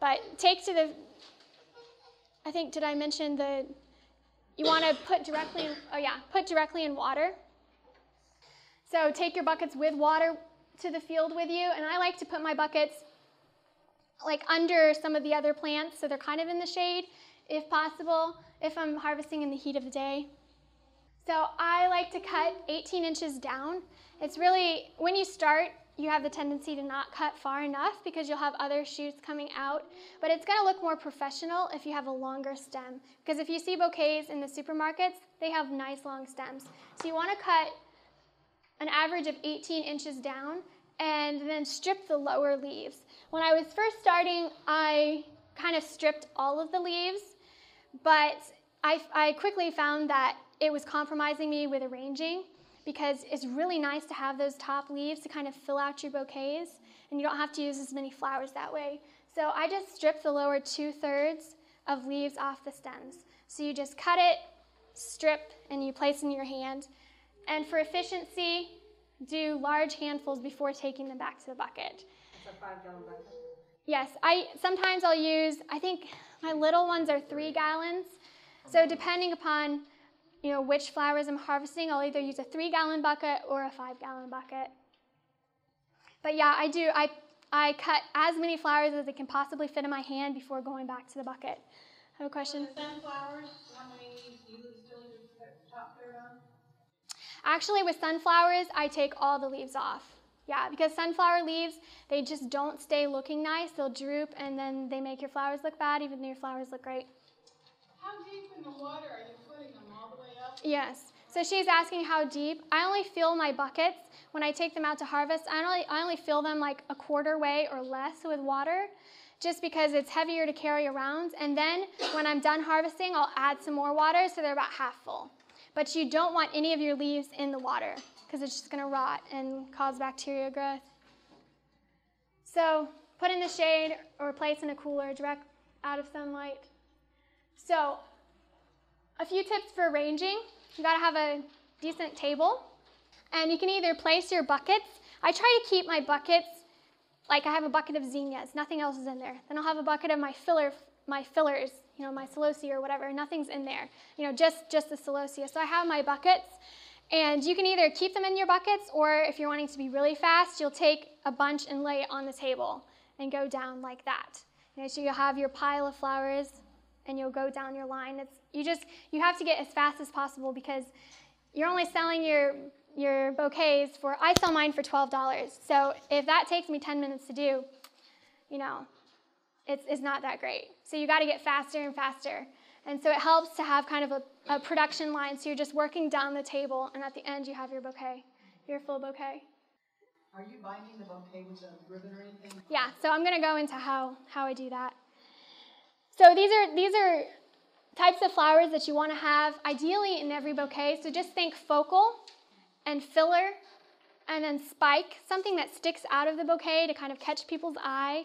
But take to the, I think, did I mention the, you want to put directly, in, oh yeah, put directly in water. So take your buckets with water to the field with you, and I like to put my buckets like under some of the other plants so they're kind of in the shade if possible, if I'm harvesting in the heat of the day. So I like to cut 18 inches down. It's really, when you start, you have the tendency to not cut far enough because you'll have other shoots coming out. But it's to look more professional if you have a longer stem. Because if you see bouquets in the supermarkets, they have nice long stems. So you want to cut an average of 18 inches down and then strip the lower leaves. When I was first starting, I kind of stripped all of the leaves, but I, I quickly found that it was compromising me with arranging because it's really nice to have those top leaves to kind of fill out your bouquets, and you don't have to use as many flowers that way. So I just strip the lower two thirds of leaves off the stems. So you just cut it, strip, and you place in your hand. And for efficiency, do large handfuls before taking them back to the bucket. It's a five gallon bucket. Yes, I sometimes I'll use. I think my little ones are three gallons. So depending upon you know, which flowers I'm harvesting, I'll either use a three gallon bucket or a five gallon bucket. But yeah, I do, I, I cut as many flowers as it can possibly fit in my hand before going back to the bucket. I have a question? sunflowers, how many leaves do you still leave the top coat on? Actually, with sunflowers, I take all the leaves off. Yeah, because sunflower leaves, they just don't stay looking nice. They'll droop and then they make your flowers look bad, even though your flowers look great. How deep in the water are you putting them? All the way up? Yes. So she's asking how deep. I only fill my buckets when I take them out to harvest. I only, I only fill them like a quarter way or less with water just because it's heavier to carry around. And then when I'm done harvesting, I'll add some more water so they're about half full. But you don't want any of your leaves in the water because it's just going to rot and cause bacteria growth. So put in the shade or place in a cooler direct out of sunlight. So a few tips for arranging. You gotta have a decent table. And you can either place your buckets. I try to keep my buckets like I have a bucket of zinnias, nothing else is in there. Then I'll have a bucket of my filler my fillers, you know, my celosia or whatever, nothing's in there. You know, just just the celosia. So I have my buckets and you can either keep them in your buckets or if you're wanting to be really fast, you'll take a bunch and lay it on the table and go down like that. You know, so you'll have your pile of flowers and you'll go down your line. It's you just you have to get as fast as possible because you're only selling your your bouquets for I sell mine for twelve dollars. So if that takes me ten minutes to do, you know, it's, it's not that great. So you got to get faster and faster. And so it helps to have kind of a, a production line. So you're just working down the table, and at the end, you have your bouquet, your full bouquet. Are you binding the bouquet with a ribbon or anything? Yeah, so I'm going to go into how, how I do that. So these are, these are types of flowers that you want to have ideally in every bouquet. So just think focal and filler and then spike, something that sticks out of the bouquet to kind of catch people's eye.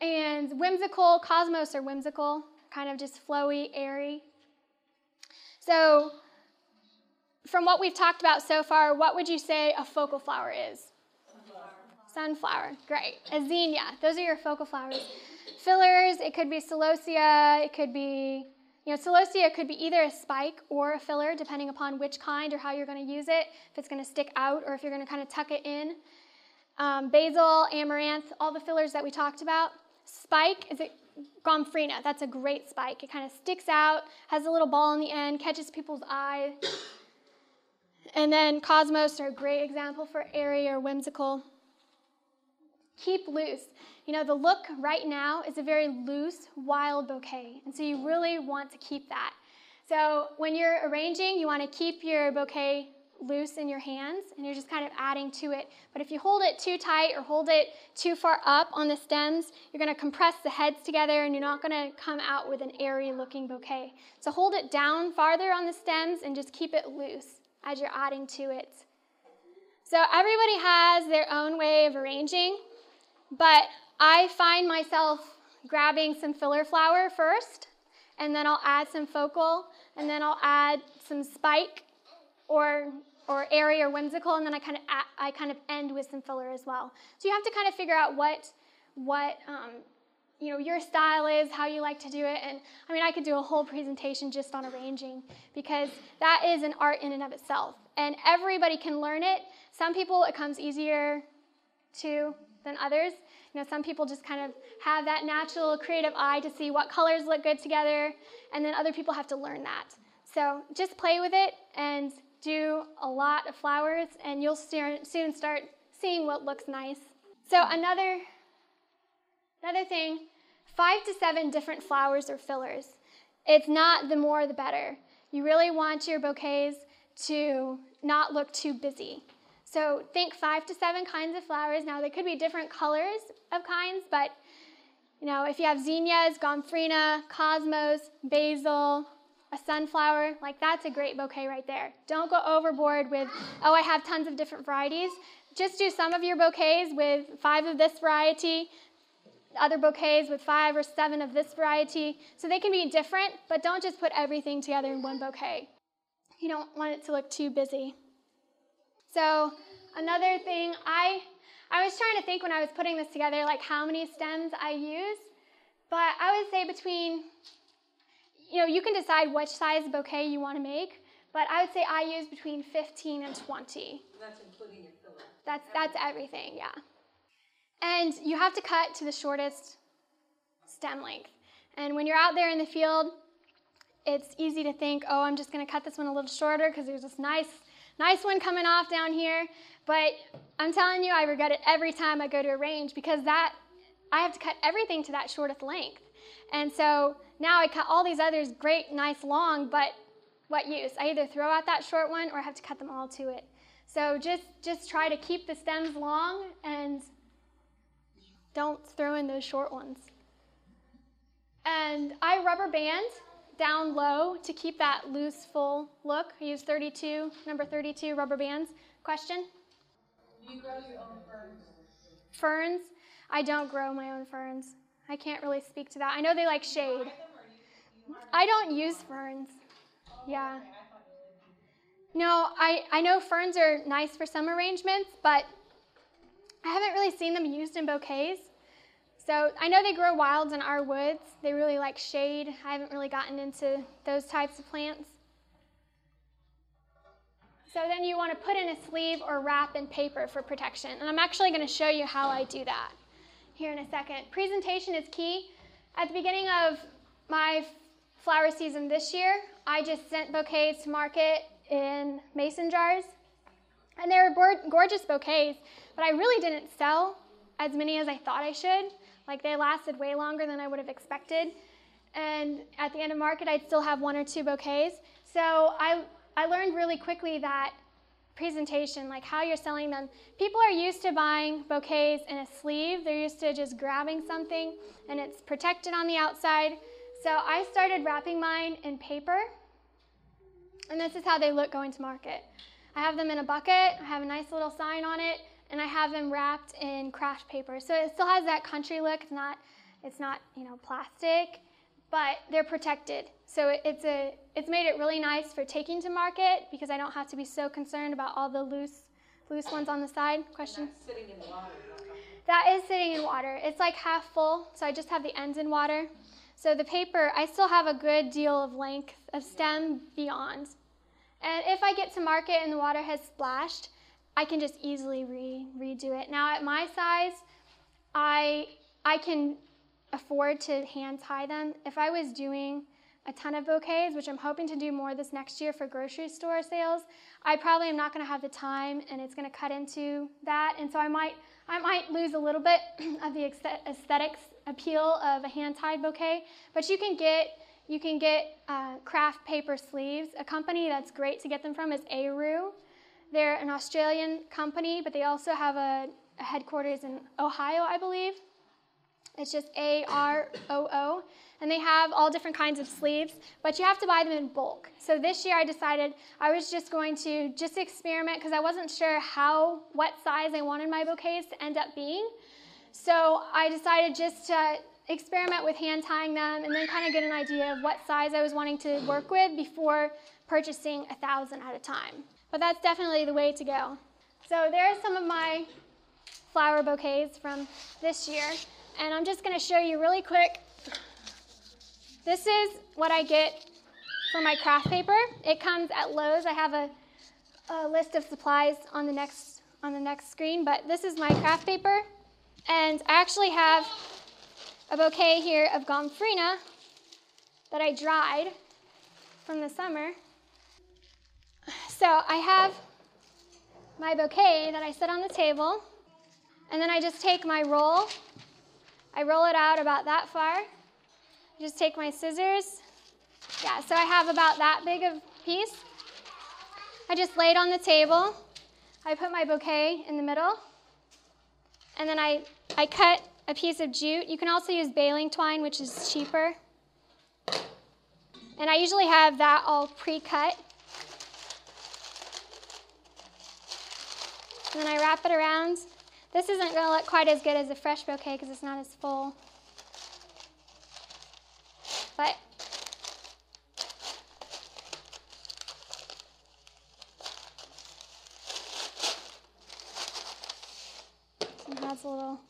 And whimsical, cosmos or whimsical, kind of just flowy, airy. So, from what we've talked about so far, what would you say a focal flower is? Sunflower. Great. A zinnia, those are your focal flowers. Fillers, it could be celosia, it could be, you know, celosia could be either a spike or a filler, depending upon which kind or how you're going to use it, if it's going to stick out or if you're going to kind of tuck it in. Um, basil, amaranth, all the fillers that we talked about. Spike is a gomphrena. That's a great spike. It kind of sticks out, has a little ball on the end, catches people's eye. And then cosmos are a great example for airy or whimsical. Keep loose. You know, the look right now is a very loose, wild bouquet, and so you really want to keep that. So when you're arranging, you want to keep your bouquet loose in your hands and you're just kind of adding to it. But if you hold it too tight or hold it too far up on the stems, you're going to compress the heads together and you're not going to come out with an airy looking bouquet. So hold it down farther on the stems and just keep it loose as you're adding to it. So everybody has their own way of arranging, but I find myself grabbing some filler flower first, and then I'll add some focal, and then I'll add some spike or or airy or whimsical, and then I kind of I kind of end with some filler as well. So you have to kind of figure out what what um, you know your style is, how you like to do it, and I mean I could do a whole presentation just on arranging because that is an art in and of itself, and everybody can learn it. Some people it comes easier to than others. You know, some people just kind of have that natural creative eye to see what colors look good together, and then other people have to learn that. So just play with it and do a lot of flowers, and you'll soon start seeing what looks nice. So another another thing, five to seven different flowers or fillers. It's not the more the better. You really want your bouquets to not look too busy. So think five to seven kinds of flowers. Now they could be different colors of kinds, but you know, if you have zinnias, gomphrena, cosmos, basil, a sunflower, like that's a great bouquet right there. Don't go overboard with, oh, I have tons of different varieties. Just do some of your bouquets with five of this variety, other bouquets with five or seven of this variety. So they can be different, but don't just put everything together in one bouquet. You don't want it to look too busy. So another thing, I I was trying to think when I was putting this together, like how many stems I use, but I would say between you know, you can decide which size bouquet you want to make, but I would say I use between 15 and 20. That's including your filler. That's that's everything, yeah. And you have to cut to the shortest stem length. And when you're out there in the field, it's easy to think, oh, I'm just going to cut this one a little shorter because there's this nice, nice one coming off down here. But I'm telling you, I regret it every time I go to a range because that I have to cut everything to that shortest length. And so now I cut all these others great, nice, long, but what use? I either throw out that short one or I have to cut them all to it. So just, just try to keep the stems long and don't throw in those short ones. And I rubber band down low to keep that loose, full look. I use 32, number 32 rubber bands. Question? Do you grow your own ferns? Ferns? I don't grow my own ferns. I can't really speak to that. I know they like shade. I don't use ferns. Yeah. No, I, I know ferns are nice for some arrangements, but I haven't really seen them used in bouquets. So I know they grow wild in our woods. They really like shade. I haven't really gotten into those types of plants. So then you want to put in a sleeve or wrap in paper for protection. And I'm actually going to show you how I do that here in a second. Presentation is key. At the beginning of my flower season this year, I just sent bouquets to market in mason jars. And they were gorgeous bouquets, but I really didn't sell as many as I thought I should. Like they lasted way longer than I would have expected. And at the end of market, I'd still have one or two bouquets. So I, I learned really quickly that presentation, like how you're selling them. People are used to buying bouquets in a sleeve. They're used to just grabbing something and it's protected on the outside. So I started wrapping mine in paper. And this is how they look going to market. I have them in a bucket, I have a nice little sign on it, and I have them wrapped in craft paper. So it still has that country look. It's not it's not, you know, plastic, but they're protected. So it's a it's made it really nice for taking to market because I don't have to be so concerned about all the loose loose ones on the side. Question? Sitting in water. That is sitting in water. It's like half full, so I just have the ends in water. So the paper, I still have a good deal of length of stem beyond. And if I get to market and the water has splashed, I can just easily re- redo it. Now at my size, I I can afford to hand tie them. If I was doing a ton of bouquets, which I'm hoping to do more this next year for grocery store sales, I probably am not going to have the time and it's going to cut into that. And so I might I might lose a little bit [CLEARS THROAT] of the aesthetics appeal of a hand tied bouquet, but you can get you can get uh, craft paper sleeves. A company that's great to get them from is Aroo. They're an Australian company, but they also have a, a headquarters in Ohio, I believe. It's just A R O O. And they have all different kinds of sleeves, but you have to buy them in bulk. So this year I decided I was just going to just experiment because I wasn't sure how, what size I wanted my bouquets to end up being. So I decided just to experiment with hand tying them and then kind of get an idea of what size I was wanting to work with before purchasing a thousand at a time. But that's definitely the way to go. So there are some of my flower bouquets from this year. And I'm just going to show you really quick. This is what I get for my craft paper. It comes at Lowe's. I have a, a list of supplies on the next on the next screen, but this is my craft paper. And I actually have a bouquet here of gomphrena that I dried from the summer. So I have my bouquet that I set on the table, and then I just take my roll I roll it out about that far. I Just take my scissors. Yeah, so I have about that big of piece. I just lay it on the table. I put my bouquet in the middle. And then I, I cut a piece of jute. You can also use baling twine, which is cheaper. And I usually have that all pre-cut. And then I wrap it around this isn't going to look quite as good as a fresh bouquet because it's not as full. But that's a little.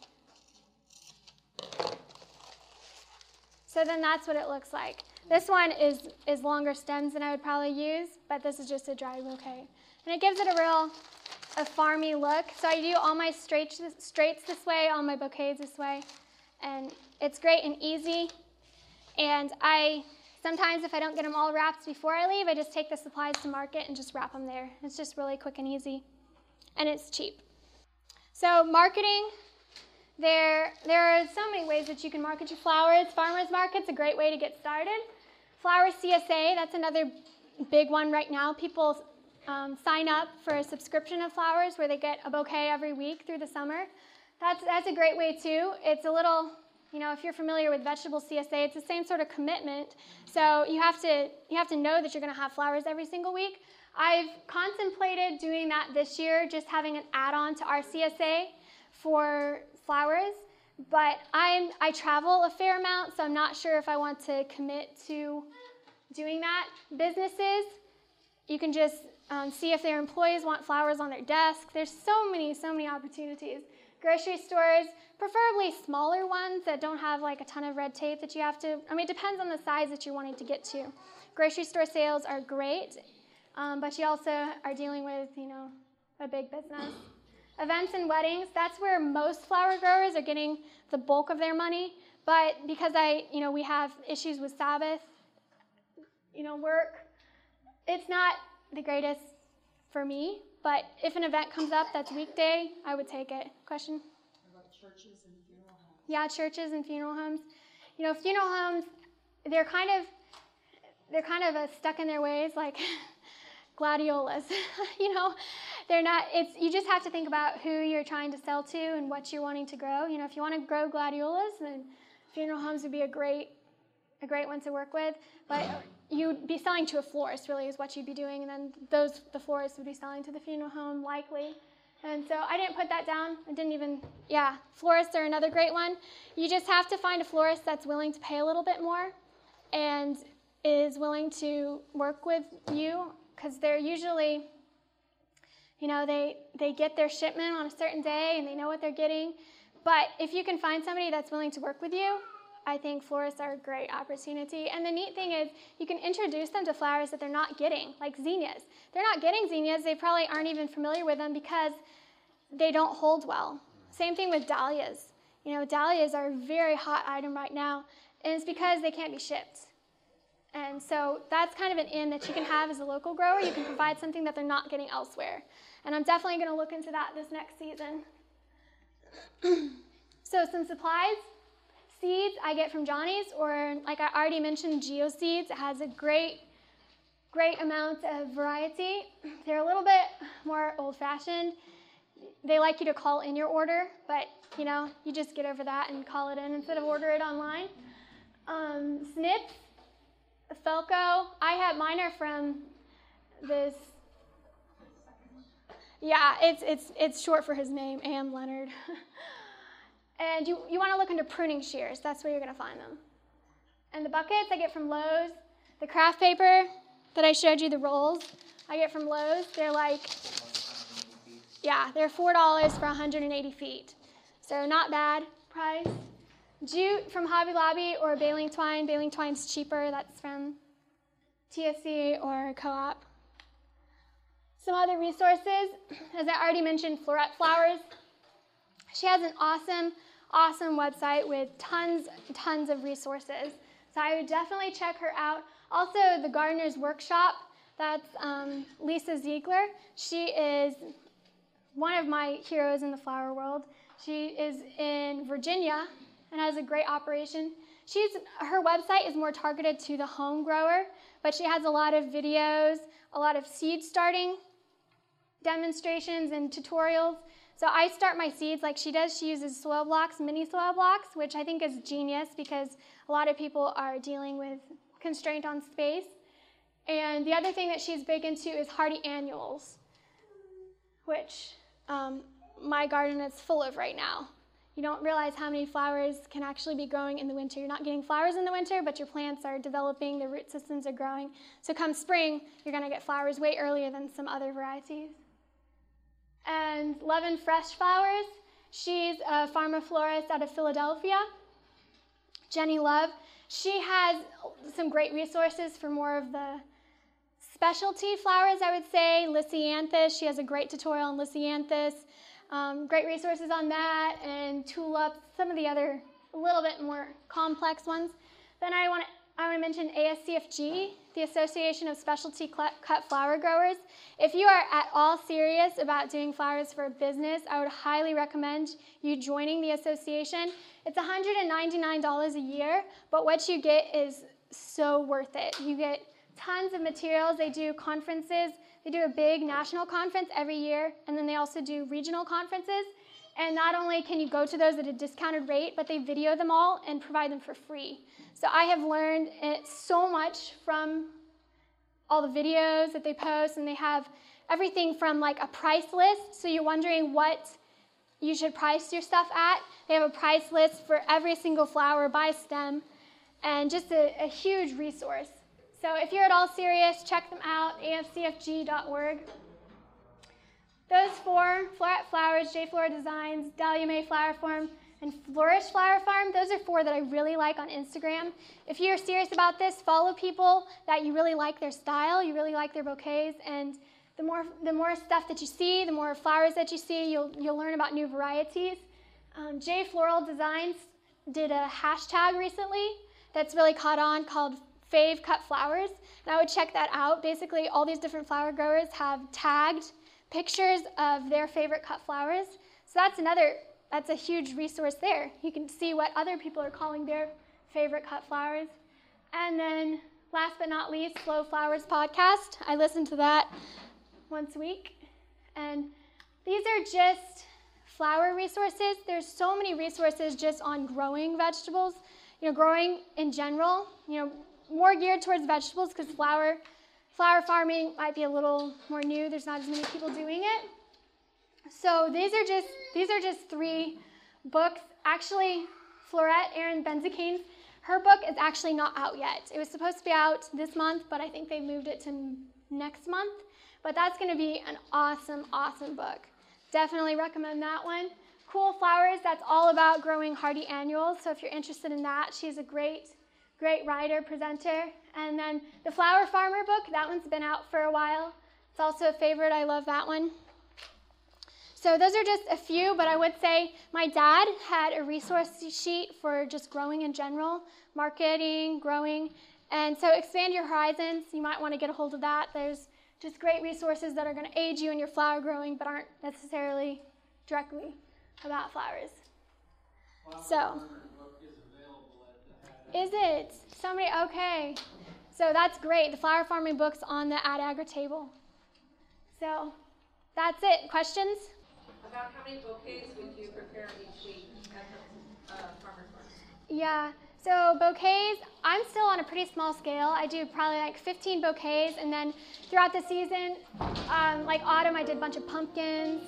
So then that's what it looks like. This one is, is longer stems than I would probably use, but this is just a dry bouquet. And it gives it a real a farmy look. So I do all my straights, straights this way, all my bouquets this way. And it's great and easy. And I sometimes, if I don't get them all wrapped before I leave, I just take the supplies to market and just wrap them there. It's just really quick and easy. And it's cheap. So marketing, there, there are so many ways that you can market your flowers. Farmers market's a great way to get started. Flower CSA, that's another big one right now. People um, sign up for a subscription of flowers where they get a bouquet every week through the summer. That's, that's a great way too. It's a little, you know, if you're familiar with vegetable CSA, it's the same sort of commitment. So you have to, you have to know that you're going to have flowers every single week. I've contemplated doing that this year, just having an add-on to our CSA for flowers. But I'm, I travel a fair amount, so I'm not sure if I want to commit to doing that. Businesses, you can just um, see if their employees want flowers on their desk. There's so many, so many opportunities. Grocery stores, preferably smaller ones that don't have like a ton of red tape that you have to, I mean, it depends on the size that you're wanting to get to. Grocery store sales are great, um, but you also are dealing with, you know, a big business. Events and weddings, that's where most flower growers are getting the bulk of their money. But because I, you know, we have issues with Sabbath, you know, work, it's not the greatest for me, but if an event comes up that's weekday, I would take it. Question? What about churches and funeral homes? Yeah, churches and funeral homes. You know, funeral homes, they're kind of they're kind of uh, stuck in their ways, like [LAUGHS] gladiolas. [LAUGHS] you know, they're not. It's you just have to think about who you're trying to sell to and what you're wanting to grow. You know, if you want to grow gladiolas, then funeral homes would be a great a great one to work with. But you'd be selling to a florist, really, is what you'd be doing, and then those the florist would be selling to the funeral home, likely. And so I didn't put that down. I didn't even, yeah, florists are another great one. You just have to find a florist that's willing to pay a little bit more and is willing to work with you because they're usually, you know, they, they get their shipment on a certain day and they know what they're getting. But if you can find somebody that's willing to work with you, I think florists are a great opportunity. And the neat thing is, you can introduce them to flowers that they're not getting, like zinnias. They're not getting zinnias, they probably aren't even familiar with them because they don't hold well. Same thing with dahlias. You know, dahlias are a very hot item right now, and it's because they can't be shipped. And so that's kind of an in that you can have as a local grower. You can provide something that they're not getting elsewhere. And I'm definitely going to look into that this next season. [CLEARS THROAT] so, some supplies seeds I get from Johnny's, or like I already mentioned, GeoSeeds. It has a great, great amount of variety. They're a little bit more old fashioned. They like you to call in your order, but you know, you just get over that and call it in instead of order it online. Um, snips, Felco. I have mine are from this. Yeah, it's it's it's short for his name, A.M. Leonard. [LAUGHS] And you, you want to look into pruning shears. That's where you're going to find them. And the buckets I get from Lowe's. The craft paper that I showed you, the rolls, I get from Lowe's. They're like, yeah, they're $4 for 180 feet. So not bad price. Jute from Hobby Lobby or baling twine. Baling twine's cheaper. That's from TSC or co-op. Some other resources, [CLEARS THROAT] as I already mentioned, Floret Flowers. She has an awesome awesome website with tons, tons of resources. So I would definitely check her out. Also, the Gardener's Workshop, that's um, Lisa Ziegler. She is one of my heroes in the flower world. She is in Virginia and has a great operation. She's, her website is more targeted to the home grower, but she has a lot of videos, a lot of seed starting demonstrations and tutorials so I start my seeds like she does. She uses soil blocks, mini soil blocks, which I think is genius because a lot of people are dealing with constraint on space. And the other thing that she's big into is hardy annuals, which um, my garden is full of right now. You don't realize how many flowers can actually be growing in the winter. You're not getting flowers in the winter, but your plants are developing, the root systems are growing. So come spring, you're going to get flowers way earlier than some other varieties and Love 'n Fresh Flowers. She's a farmer-florist out of Philadelphia. Jennie Love. She has some great resources for more of the specialty flowers, I would say. Lisianthus, she has a great tutorial on Lisianthus. Um, great resources on that, and tulips, some of the other a little bit more complex ones. Then I want to I want to mention ASCFG, the Association of Specialty Cut Flower Growers. If you are at all serious about doing flowers for a business, I would highly recommend you joining the association. It's $199 a year, but what you get is so worth it. You get tons of materials. They do conferences. They do a big national conference every year, and then they also do regional conferences. And not only can you go to those at a discounted rate, but they video them all and provide them for free. So I have learned so much from all the videos that they post, and they have everything from like a price list. So you're wondering what you should price your stuff at. They have a price list for every single flower by stem, and just a, a huge resource. So if you're at all serious, check them out, ascfg.org. Those four, Floret Flowers, J Flora Designs, Dahlia May Flower Farm, and Flourish Flower Farm. Those are four that I really like on Instagram. If you're serious about this, follow people that you really like their style, you really like their bouquets, and the more the more stuff that you see, the more flowers that you see, you'll you'll learn about new varieties. Um, J Floral Designs did a hashtag recently that's really caught on called Fave Cut Flowers, and I would check that out. Basically, all these different flower growers have tagged pictures of their favorite cut flowers. So that's another that's a huge resource there. You can see what other people are calling their favorite cut flowers. And then, last but not least, Slow Flowers podcast. I listen to that once a week. And these are just flower resources. There's so many resources just on growing vegetables, you know, growing in general, you know, more geared towards vegetables because flower flower farming might be a little more new. There's not as many people doing it. So these are just these are just three books. Actually, Floret Erin Benzakein's her book is actually not out yet. It was supposed to be out this month, but I think they moved it to next month. But that's going to be an awesome, awesome book. Definitely recommend that one. Cool Flowers, that's all about growing hardy annuals. So if you're interested in that, she's a great, great writer, presenter. And then the Flower Farmer book, that one's been out for a while. It's also a favorite. I love that one. So those are just a few, but I would say my dad had a resource sheet for just growing in general, marketing, growing. And so expand your horizons. You might want to get a hold of that. There's just great resources that are going to aid you in your flower growing, but aren't necessarily directly about flowers. So, is it? Somebody, okay. So that's great. The flower farming book's on the Ad Agra table. So that's it. Questions? About how many bouquets would you prepare each week at the uh? Yeah. So bouquets, I'm still on a pretty small scale. I do probably like 15 bouquets, and then throughout the season, um, like autumn, I did a bunch of pumpkins,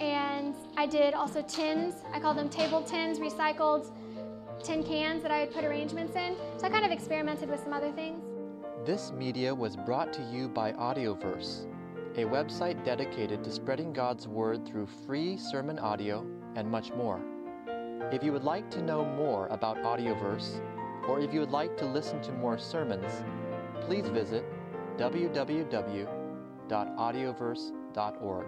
and I did also tins. I call them table tins, recycled tin cans that I would put arrangements in. So I kind of experimented with some other things. This media was brought to you by Audioverse, a website dedicated to spreading God's Word through free sermon audio and much more. If you would like to know more about Audioverse, or if you would like to listen to more sermons, please visit www.audioverse.org.